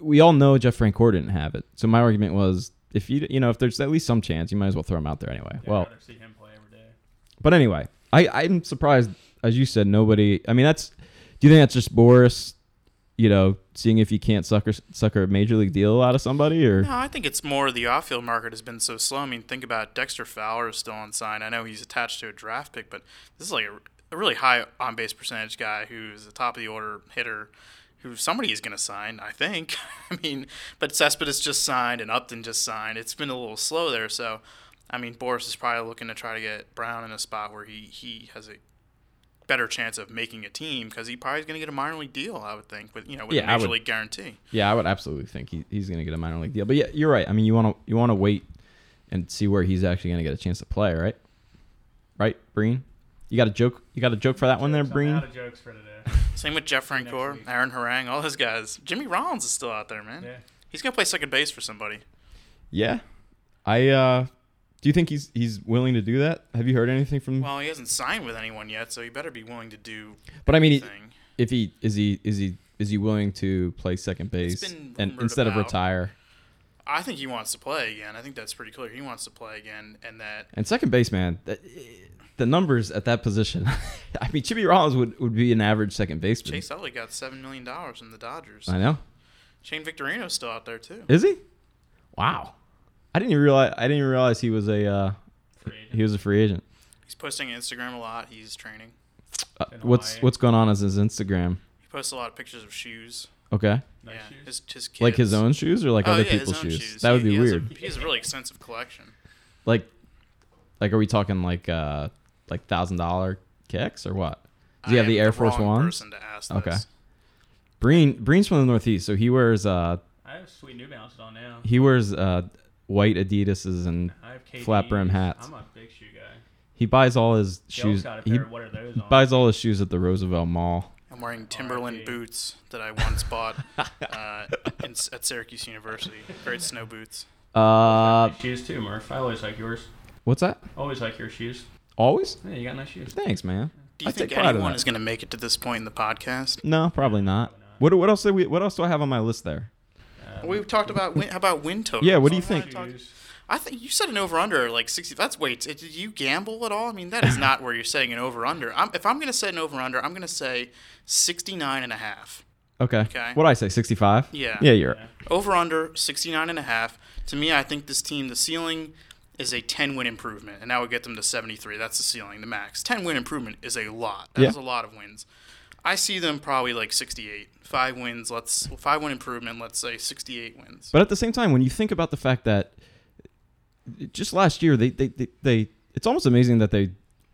we all know Jeff Francoeur didn't have it. So my argument was if you you know if there's at least some chance, you might as well throw him out there anyway. Yeah, well, see him play every day. but anyway, I I'm surprised as you said nobody. I mean that's. Do you think that's just Boras? You know, seeing if you can't sucker sucker a major league deal out of somebody, or No, I think it's more the off-field market has been so slow. I mean, think about Dexter Fowler is still on sign. I know he's attached to a draft pick, but this is like a, a really high on base percentage guy who's a top of the order hitter who somebody is going to sign, I think. I mean, but Cespedes just signed and Upton just signed. It's been a little slow there, so I mean, Boras is probably looking to try to get Brown in a spot where he, he has a better chance of making a team because he probably is going to get a minor league deal, I would think, with you know with Yeah, a I major would- league guarantee. Yeah, I would absolutely think he, he's going to get a minor league deal. But yeah, you're right. I mean, you want to you want to wait and see where he's actually going to get a chance to play, right? Right, Breen? You got a joke? You got a joke for that one there, Jokes, Breen? out of jokes for today. Same with Jeff Francoeur. Aaron Harang, all those guys. Jimmy Rollins is still out there, man. Yeah. He's going to play second base for somebody. Yeah. I uh do you think he's he's willing to do that? Have you heard anything from Well, he hasn't signed with anyone yet, so he better be willing to do But I mean, he- if he is he is he is he willing to play second base and instead of retire? I think he wants to play again. I think that's pretty clear. He wants to play again, and that And second base, man, that, the numbers at that position. I mean, Chippy Rollins would, would be an average second baseman. Chase Utley got seven million dollars in the Dodgers. I know. Shane Victorino's still out there too. Is he? Wow. I didn't even realize. I didn't even realize he was a uh, Free agent. he was a free agent. He's posting Instagram a lot. He's training. Uh, In what's Hawaii. what's going on as his Instagram? He posts a lot of pictures of shoes. Okay, Nice yeah, shoes. his his kids. like his own shoes or like Oh, other yeah, his people's own shoes? That would He- be he has a- weird. he has a really extensive collection. like, like are we talking like uh like thousand dollar kicks or what? Does he I have the am Air Force wrong Ones? Person to ask Okay. this. Breen Breen's from the Northeast, so he wears uh I have sweet New Balances on now. he wears uh white Adidas's and I have KDs. flat brim hats. I'm a big shoe guy. he buys all his Joe's shoes. got a He pair. what are those on? buys all his shoes at the Roosevelt Mall. I'm wearing Timberland RIP. boots that I once bought uh, in, at Syracuse University. Great snow boots. Uh, shoes too, Murph. I always like yours. what's that? Always like your shoes. Always? Yeah, you got nice shoes. Thanks, man. Do you I think take pride in anyone that. is going to make it to this point in the podcast? No, probably not. What what else do we what else do I have on my list there? We've talked about win, how about win total. Yeah, what do you think? I think you said an over under like 60. That's wait, did you gamble at all? I mean, that is not where you're setting an over under. I'm, if I'm going to set an over under, I'm going to say 69 and a half. Okay. Okay. What do I say? 65? Yeah. Yeah, you're Yeah. Over under 69 and a half. To me, I think this team, the ceiling is a 10 win improvement, and that would get them to 73. That's the ceiling, the max. 10 win improvement is a lot. That Yeah. is a lot of wins. I see them probably like 68. Five wins, let's five win improvement, let's say 68 wins. But at the same time, when you think about the fact that just last year they they, they, they it's almost amazing that they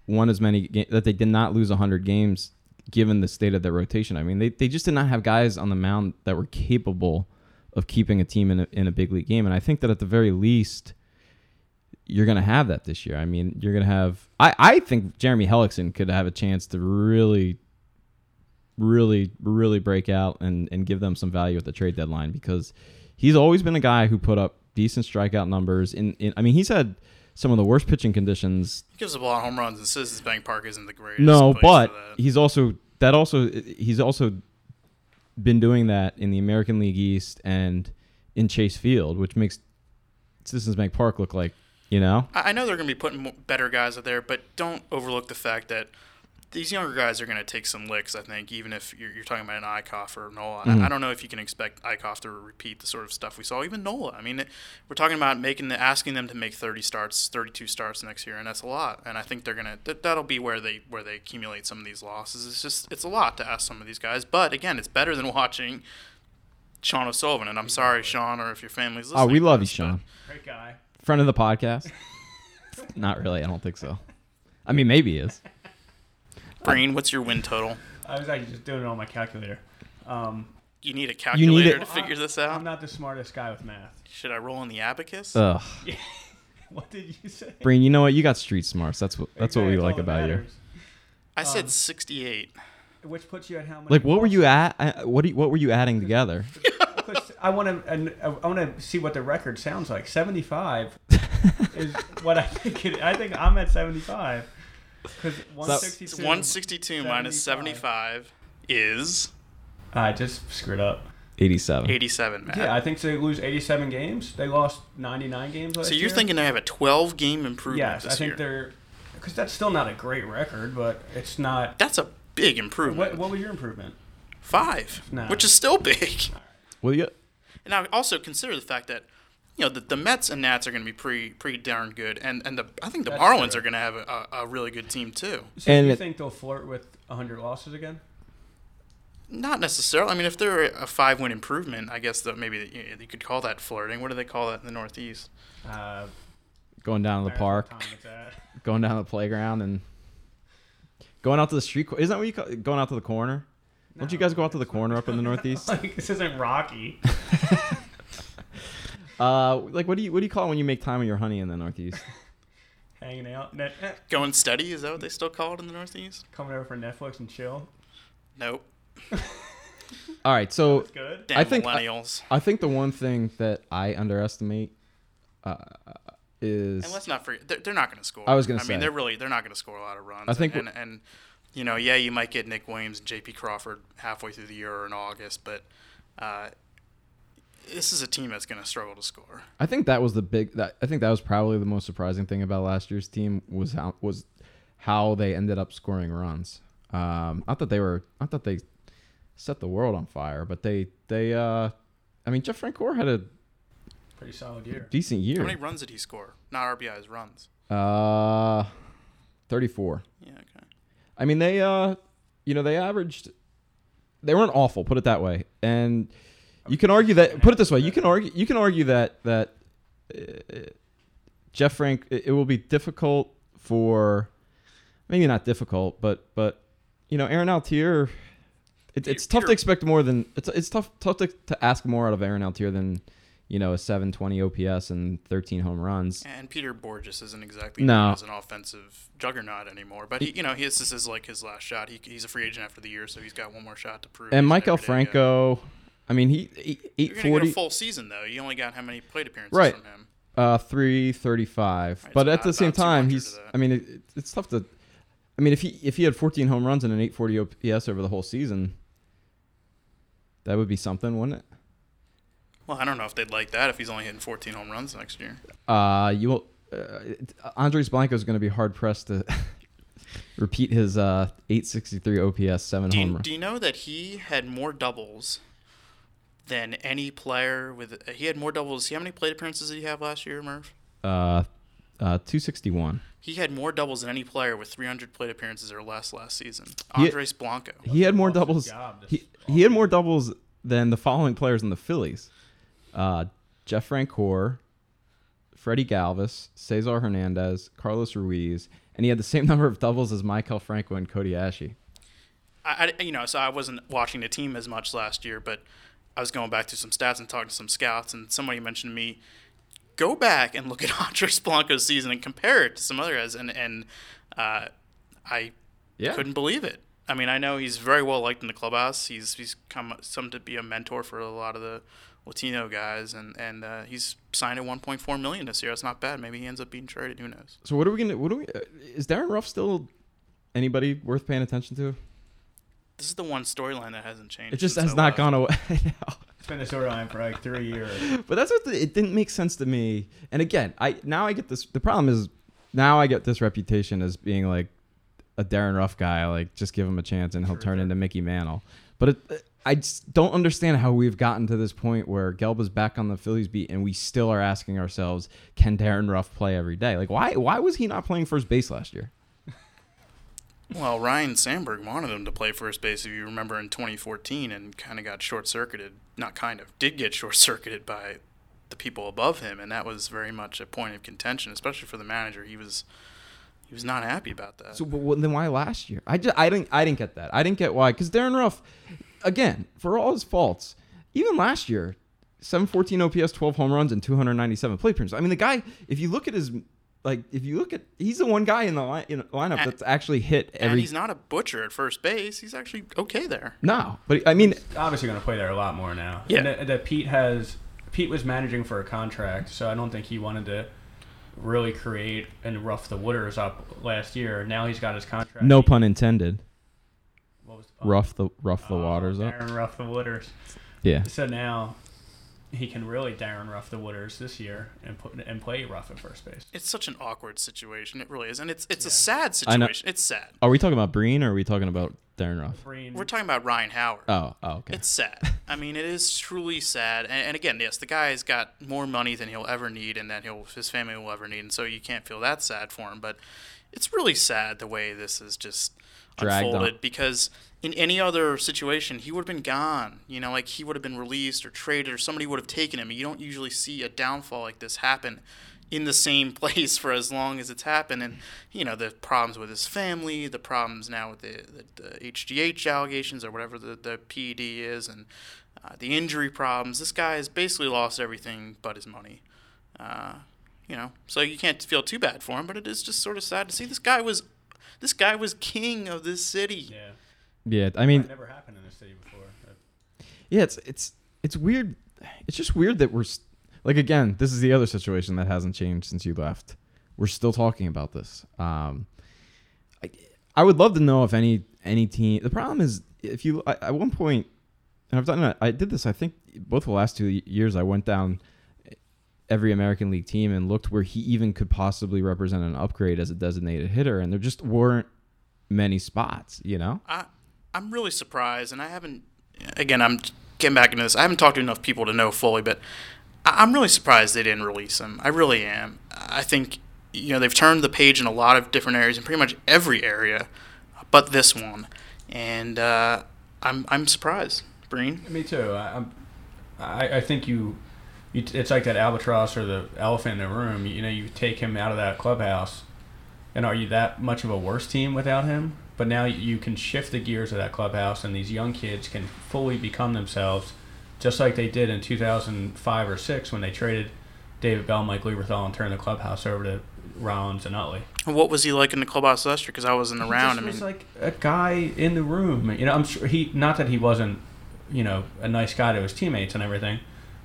won as many that they did not lose 100 games given the state of their rotation. I mean, they, they just did not have guys on the mound that were capable of keeping a team in a, in a big league game. And I think that at the very least, you're going to have that this year. I mean, you're going to have. I, I think Jeremy Hellickson could have a chance to really, really, really break out and, and give them some value at the trade deadline because he's always been a guy who put up decent strikeout numbers. In, in I mean, he's had some of the worst pitching conditions He gives up a lot of home runs, and Citizens Bank Park isn't the greatest. no, but he's also that also he's also been doing that in the American League East and in Chase Field, which makes Citizens Bank Park look like you know. I I know they're going to be putting better guys out there, but don't overlook the fact that these younger guys are going to take some licks. I think, even if you're, you're talking about an Eickhoff or Nola, Mhm. I, I don't know if you can expect Eickhoff to repeat the sort of stuff we saw. Even Nola. I mean, we're talking about making the asking them to make 30 starts, 32 starts next year, and that's a lot. And I think they're gonna that, that'll be where they where they accumulate some of these losses. It's just it's a lot to ask some of these guys, but again, it's better than watching. Sean O'Sullivan, and I'm sorry, Sean, or if your family's listening. Oh, we love you, this, but- Sean. Great guy. Friend of the podcast. Not really. I don't think so. I mean, maybe he is. Breen, what's your win total? I was actually just doing it on my calculator. Um, You need a You need calculator it- to figure this out. I'm not the smartest guy with math. Should I roll in the abacus? Ugh, What did you say? Breen, you know what? You got street smarts. That's what that's what we Exactly, like all that about you. matters. I said um, 68. Which puts you at how many? Like, what were you at? I- What do you, what were you adding together? Because I want to. I want to see what the record sounds like. Seventy-five is what I think. It, I think I'm at seventy-five. Because one It's 162 minus 75 is I just screwed up. Eighty-seven. 87, Matt. Yeah, I think they lose eighty-seven games. They lost ninety-nine games last so you're thinking they have a 12 game improvement Yes, I think year. they're. Because that's still not a great record, but it's not. That's a big improvement. What, what was your improvement? Five, No. which is still big. Well, yeah. And now also consider the fact that, you know the, the Mets and Nats are going to be pretty pretty darn good, and and the I think the That's Marlins true. are going to have a, a, a really good team too. So And do you think they'll flirt with 100 losses again? Not necessarily. I mean, if they're a five win improvement, I guess that maybe you, you could call that flirting. What do they call that in the Northeast? Uh, Going down to the park, what time is that? going down to the playground, and going out to the street. Isn't that what you call going out to the corner? Don't you guys go out to the corner up in the Northeast? like this isn't Rocky. Uh, like what do you what do you call it when you make time with your honey in the Northeast? hanging out, net, eh, Going steady? Is that what they still call it in the Northeast? coming over for Netflix and chill. Nope. All right, so good. Damn I think- millennials. I think the one thing that I underestimate uh, is And let's not forget, they're, they're not going to score. I was gonna say I say. mean, they're really they're not going to score a lot of runs. I think and, and, and you know, yeah, you might get Nick Williams and J.P. Crawford halfway through the year or in August, but uh, this is a team that's going to struggle to score. I think that was the big. That, I think that was probably the most surprising thing about last year's team was how was how they ended up scoring runs. Um, not that they were, not that they set the world on fire, but they they. Uh, I mean, Jeff Francoeur had a Pretty solid year. decent year. How many runs did he score? Not RBIs, runs. Uh, thirty-four. Yeah, okay. I mean, they uh, you know, they averaged. They weren't awful, put it that way, and you can argue that. Put it this way, you can argue. You can argue that that uh, Jeff Frank. It, it will be difficult for, maybe not difficult, but but you know, Aaron Altherr. It, it's tough to expect more than it's it's tough tough to, to ask more out of Aaron Altherr than you know a 720 OPS and 13 home runs. And Peter Bourjos isn't exactly No. as an offensive juggernaut anymore, but he, you know, his this is like his last shot. He, he's a free agent after the year, so he's got one more shot to prove. And Maikel. Franco, I mean, he eight- get 840. a full season though. You only got how many plate appearances Right. from him? Uh, three thirty-five. Right, but at the same time, he's. I mean, it, it's tough to. I mean, if he if he had fourteen home runs and an eight forty OPS over the whole season, that would be something, wouldn't it? Well, I don't know if they'd like that if he's only hitting 14 home runs next year. Uh, you will. Uh, Andres Blanco is going to be hard pressed to repeat his uh eight sixty three OPS seven Do you, run. do you know that he had more doubles than any player with? He had more doubles. See how many plate appearances did he have last year, Murph? Uh, uh, two sixty one. He had more doubles than any player with 300 plate appearances or less last season. He- Andres Blanco. He had more doubles. job He, he had more doubles than the following players in the Phillies: uh, Jeff Francoeur, Freddie Galvis, Cesar Hernandez, Carlos Ruiz, and he had the same number of doubles as Maikel Franco and Cody Asche. I, I, you know, so I wasn't watching the team as much last year, but I was going back to some stats and talking to some scouts, and somebody mentioned to me, go back and look at Andres Blanco's season and compare it to some other guys, and and uh, I Yeah. couldn't believe it. I mean, I know he's very well liked in the clubhouse. He's he's come some to be a mentor for a lot of the Latino guys, and and uh, he's signed at 1.4 million this year. That's not bad. Maybe he ends up being traded. Who knows? So what are we gonna? What are we? Uh, is Darin Ruf still anybody worth paying attention to? This is the one storyline that hasn't changed. It just has not gone away. It's been the storyline for like three years. But that's what the, it didn't make sense to me. And again, I now I get this. The problem is now I get this reputation as being like a Darin Ruf guy. Like just give him a chance and he'll turn into Mickey Mantle. But it, I just don't understand how we've gotten to this point where Gelba's back on the Phillies beat and we still are asking ourselves, can Darin Ruf play every day? Like why why was he not playing first base last year? Well, Ryne Sandberg wanted him to play first base, if you remember, in 2014, and kind of got short circuited. Not kind of, did get short circuited by the people above him, and that was very much a point of contention, especially for the manager. He was he was not happy about that. So, but then why last year? I just, I didn't, I didn't get that. I didn't get why. Because Darin Ruf, again, for all his faults, even last year, 714 OPS, 12 home runs, and 297 plate appearances. I mean, the guy, if you look at his, like, if you look at, he's the one guy in the line, in the lineup And- that's actually hit every. and he's not a butcher at first base. He's actually okay there. no, but I mean, Obviously, going to play there a lot more now. Yeah. And that, that Pete has. Pete was managing for a contract, so I don't think he wanted to really create and rough the waters up last year. Now he's got his contract. no pun intended. What was the pun? Rough the rough the Oh, waters up. Darren rough the waters. Yeah. So now he can really Darren rough the waters this year and put and play rough at first base. It's such an awkward situation. It really is, and it's it's a sad situation. It's sad. Are we talking about Breen or are we talking about Darin Ruf? Green. We're talking about Ryan Howard. Oh, oh, okay. It's sad. I mean, it is truly sad. And, and again, yes, the guy's got more money than he'll ever need, and that he'll his family will ever need, and so you can't feel that sad for him. But it's really sad the way this is just Dragged on. unfolded because in any other situation, he would have been gone. You know, like he would have been released or traded, or somebody would have taken him. You don't usually see a downfall like this happen in the same place for as long as it's happened. And you know, the problems with his family, the problems now with the the, the HGH allegations or whatever the the PED is, and uh, the injury problems. This guy has basically lost everything but his money. Uh, you know, so you can't feel too bad for him, but it is just sort of sad to see this guy was. This guy was king of this city. Yeah. yeah, I mean, That never happened in this city before. yeah, it's it's it's weird. It's just weird that we're s- like again. This is the other situation that hasn't changed since you left. We're still talking about this. Um, I, I would love to know if any any team. The problem is if you I, at one point, and I've done it. I did this. I think both the last two years. I went down every American League team and looked where he even could possibly represent an upgrade as a designated hitter, and there just weren't many spots. You know. I, I'm really surprised, and I haven't. Again, I'm getting back into this. I haven't talked to enough people to know fully, but I- I'm really surprised they didn't release him. I really am. I think you know they've turned the page in a lot of different areas, in pretty much every area, but this one, and uh, I'm I'm surprised. Breen. Me too. I, I'm, I, I think you, you, it's like that albatross or the elephant in the room. You know, you take him out of that clubhouse, and are you that much of a worse team without him? But now you can shift the gears of that clubhouse, and these young kids can fully become themselves, just like they did in 2005 or six when they traded David Bell, Mike Lieberthal, and turned the clubhouse over to Rollins and Utley. What was he like in the clubhouse last year? Because I wasn't around. I He mean, just was like a guy in the room. You know, I'm sure he not that he wasn't, you know, a nice guy to his teammates and everything,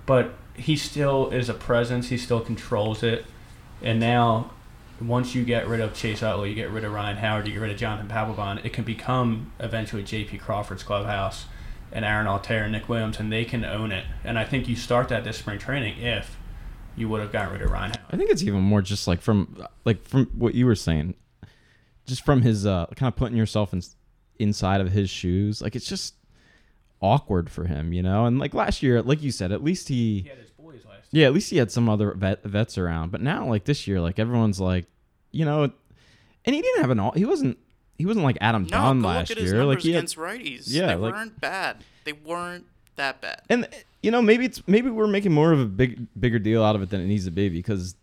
but he still is a presence. He still controls it. And now, once you get rid of Chase Utley, you get rid of Ryan Howard, you get rid of Jonathan Papelbon, it can become eventually J.P. Crawford's clubhouse and Aaron Altherr and Nick Williams, and they can own it. And I think you start that this spring training if you would have gotten rid of Ryan Howard. I think it's even more just like from like from what you were saying, just from his uh, kind of putting yourself in, inside of his shoes. Like it's just awkward for him, you know. And like last year, like you said, at least he, He had his boys last year. yeah, at least he had some other vet, vets around. But now, like this year, like everyone's like, you know, and he didn't have an all. He wasn't. He wasn't like Adam no, Dunn last look at his year. Like numbers he had, against righties. Yeah, they like- weren't bad. They weren't that bad. and you know maybe it's maybe we're making more of a big bigger deal out of it than it needs to be because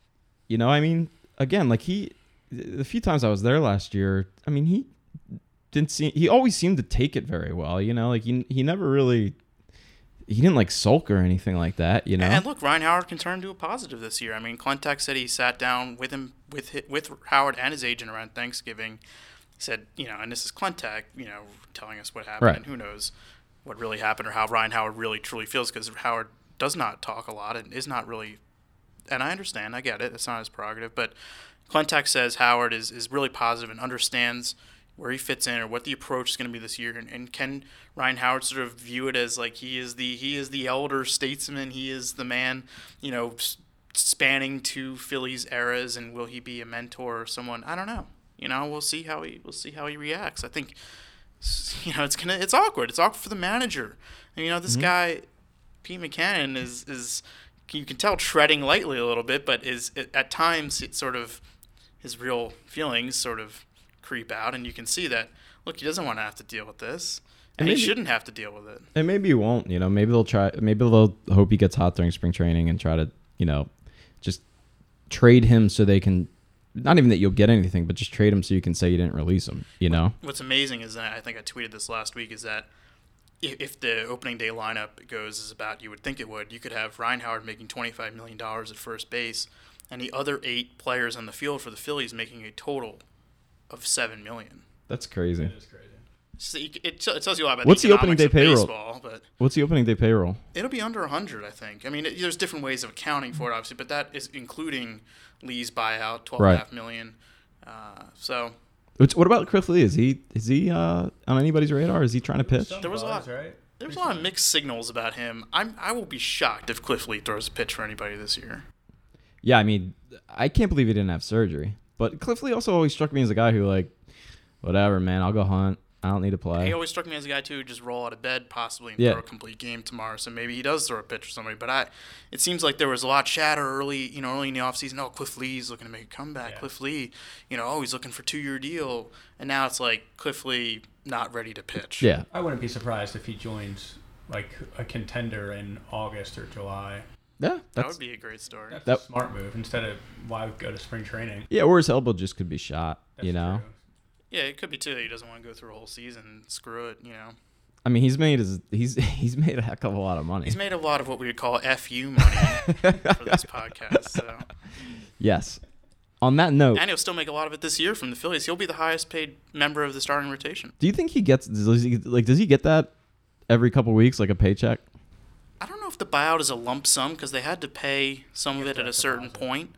you know i mean again like he the few times i was there last year i mean he didn't see he always seemed to take it very well you know like he, he never really he didn't like sulk or anything like that you know And look, Ryan Howard can turn to a positive this year. I mean, Klentak said he sat down with him with with Howard and his agent around Thanksgiving. He said, you know, and this is Klentak, you know, telling us what happened, Right. and who knows what really happened or how Ryan Howard really truly feels because Howard does not talk a lot and is not really. And I understand, I get it. It's not his prerogative, but Klentak says Howard is is really positive and understands where he fits in or what the approach is going to be this year and, and can Ryan Howard sort of view it as like he is the he is the elder statesman he is the man you know spanning two Phillies eras and will he be a mentor or someone? I don't know. You know we'll see how he we'll see how he reacts. I think you know it's gonna it's awkward. It's awkward for the manager. And you know this mm-hmm. guy Pete McCann is is you can tell treading lightly a little bit but is at times it sort of his real feelings sort of creep out, and you can see that. Look, he doesn't want to have to deal with this, and, And he shouldn't have to deal with it. and maybe he won't you know maybe they'll try maybe they'll hope he gets hot during spring training and try to you know just trade him so they can not even that you'll get anything but just trade him so you can say you didn't release him you know What's amazing is that I think I tweeted this last week is that if, the opening day lineup goes as about you would think it would, you could have Ryan Howard making twenty-five million dollars at first base, and the other eight players on the field for the Phillies making a total of seven million. that's crazy It's crazy. So you, it, t- it tells you a lot about What's the the opening day payroll? baseball, but what's the opening day payroll It'll be under 100, I think. I mean, it, there's different ways of accounting for it, obviously, but that is including Lee's buyout, twelve and a half Right. million. Uh, so Which, what about Cliff Lee? Is he is he uh, on anybody's radar? Is he trying to pitch? There was a lot- Buzz, right? there was a lot of mixed signals about him. I'm I will be shocked if Cliff Lee throws a pitch for anybody this year. Yeah, I mean, I can't believe he didn't have surgery. But Cliff Lee also always struck me as a guy who like, whatever, man, I'll go hunt. I don't need to play. He always struck me as a guy too who just roll out of bed possibly and Yeah. throw a complete game tomorrow. So maybe he does throw a pitch or somebody. But I, it seems like there was a lot of chatter early, you know, early in the offseason. Oh, Cliff Lee's looking to make a comeback. Yeah. Cliff Lee, you know, oh he's looking for two year deal. And now it's like Cliff Lee not ready to pitch. Yeah, I wouldn't be surprised if he joins like a contender in August or July. Yeah, that would be a great story. That's That- a smart move. Instead of why go to spring training. yeah. Or his elbow just could be shot. That's you know, true. Yeah, it could be too he doesn't want to go through a whole season and screw it. You know, I mean, he's made his he's he's made a heck of a lot of money. he's made a lot of what we would call fu money for this podcast. So. yes. On that note, And he'll still make a lot of it this year from the Phillies. He'll be the highest paid member of the starting rotation. do you think he gets does he, like does he get that every couple weeks like a paycheck? I don't know if the buyout is a lump sum because they had to pay some of it at a certain point.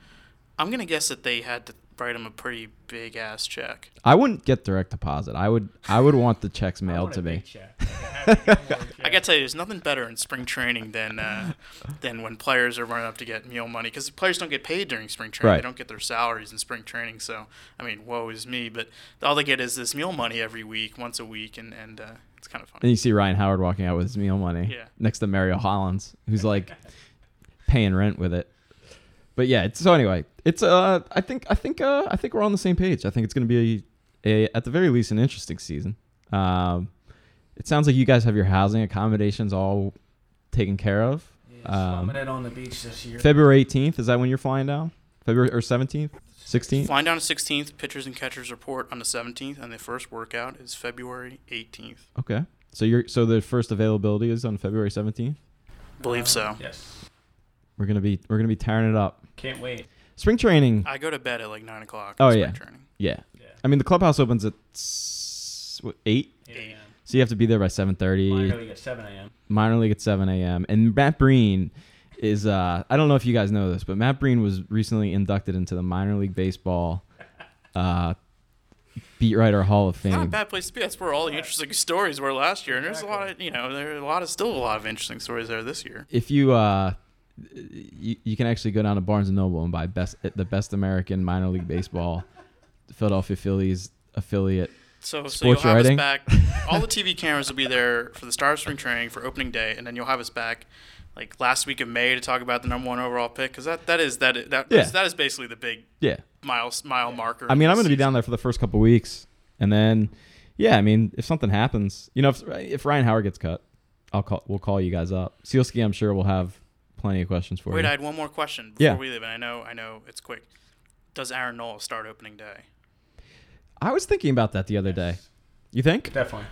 I'm gonna guess that they had to write him a pretty big ass check. I wouldn't get direct deposit. I would I would want the checks mailed to me. big check. Like, I have to get more I check. gotta tell you, there's nothing better in spring training than uh, than when players are running up to get meal money because players don't get paid during spring training. Right. They don't get their salaries in spring training. So I mean, woe is me. But all they get is this meal money every week, once a week, and and uh, it's kind of And you see Ryan Howard walking out with his meal money Yeah. next to Mario Hollands, who's like paying rent with it. But yeah, it's, so anyway, it's uh, I think I think uh, I think we're on the same page. I think it's going to be a, a at the very least an interesting season. Um, it sounds like you guys have your housing accommodations all taken care of. Um, Slumming it on the beach this year. February 18th is that when you're flying down? February or 17th, 16th? Flying down to 16th, pitchers and catchers report on the 17th, and the first workout is February 18th. Okay, so you're so the first availability is on February 17th. Believe so. Uh, yes. We're gonna be we're gonna be tearing it up. Can't wait. Spring training. I go to bed at like 9 o'clock. Oh, yeah. Training. Yeah. Yeah. I mean, the clubhouse opens at s- what, eight, 8 a.m. so you have to be there by seven thirty. Minor league at 7 a.m. Minor league at seven a.m. And Matt Breen is uh, I don't know if you guys know this, but Matt Breen was recently inducted into the minor league baseball uh, beat writer Hall of Not a Fame. bad place to be. That's where all the interesting stories were last year, and there's a lot of you know there are a lot of still a lot of interesting stories there this year. If you uh, you, you can actually go down to Barnes and Noble and buy best the best American minor league baseball, Philadelphia Phillies affiliate. So, so you'll have writing? us back. All the TV cameras will be there for the start of spring training for opening day, and then you'll have us back like last week of May to talk about the number one overall pick because that that is that that Yeah. is, that is basically the big Yeah, mile mile marker. I mean, I'm going to be down there for the first couple weeks, and then, yeah, I mean, if something happens, you know, if if Ryan Howard gets cut, I'll call. We'll call you guys up. Sielski, I'm sure will have plenty of questions for Wait, you. Wait, I had one more question before Yeah. we leave, and I know I know it's quick. Does Aaron Nola start opening day? I was thinking about that the other day. You think? Definitely.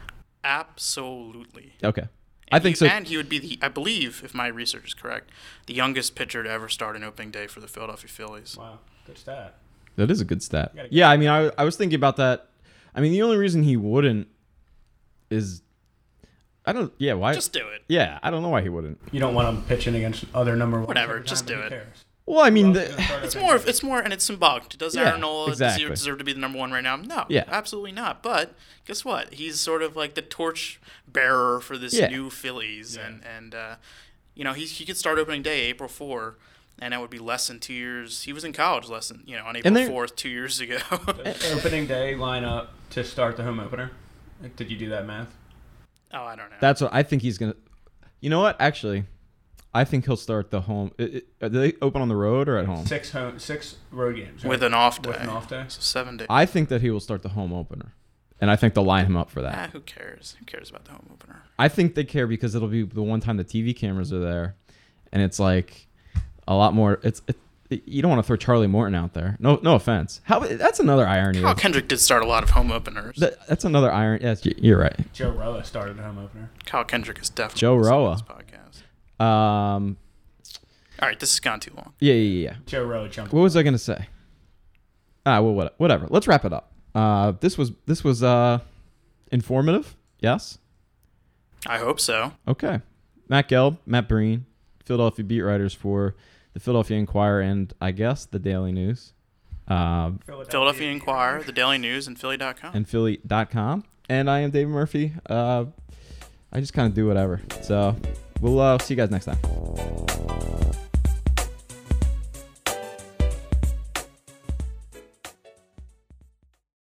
Absolutely. Okay. And I think he, so. And he would be the, I believe, if my research is correct, the youngest pitcher to ever start an opening day for the Philadelphia Phillies. Wow. Good stat. That is a good stat. Yeah, I mean, I I was thinking about that. I mean, the only reason he wouldn't is, I don't. Yeah, why? Just do it. yeah, I don't know why he wouldn't. You don't want him pitching against other number one. Whatever, just do it. Well, I mean, the, else is gonna start It's more. day? It's more, and it's symbolic. Does Yeah, Aaron Nola exactly. deserve, deserve to be the number one right now? No. Yeah. Absolutely not. But guess what? He's sort of like the torch bearer for this Yeah. new Phillies, and and uh, you know he he could start opening day April four. And that would be less than two years. He was in college less than you know on April fourth two years ago. Opening day lineup to start the home opener. Did you do that math? oh, I don't know. that's what I think he's gonna. You know what? Actually, I think he'll start the home. It, it, do they open on the road or at home? Six home, six road games. right? with an off day. With an off day. So seven days. I think that he will start the home opener, and I think they'll line him up for that. Ah, who cares? Who cares about the home opener? I think they care because it'll be the one time the TV cameras are there, and it's like a lot more. It's it, you don't want to throw Charlie Morton out there. No, no offense. How that's another irony. Kyle Kendrick did start a lot of home openers. that, that's another iron. Yes, you're right. Joe Roa started the home opener. Kyle Kendrick is definitely Joe listening to Roa. This podcast. Um. All right, this has gone too long. Yeah, yeah, yeah. Joe Roa jumped. What was I gonna say? Ah, well, what, whatever. Let's wrap it up. Uh, this was this was uh, informative. Yes. I hope so. Okay. Matt Gelb, Matt Breen, Philadelphia beat writers for the Philadelphia Inquirer and I guess the Daily News. Uh, Philadelphia Inquirer, the Daily News, and Philly.com. and Philly.com. And I am David Murphy. Uh, I just kind of do whatever. So We'll uh, see you guys next time.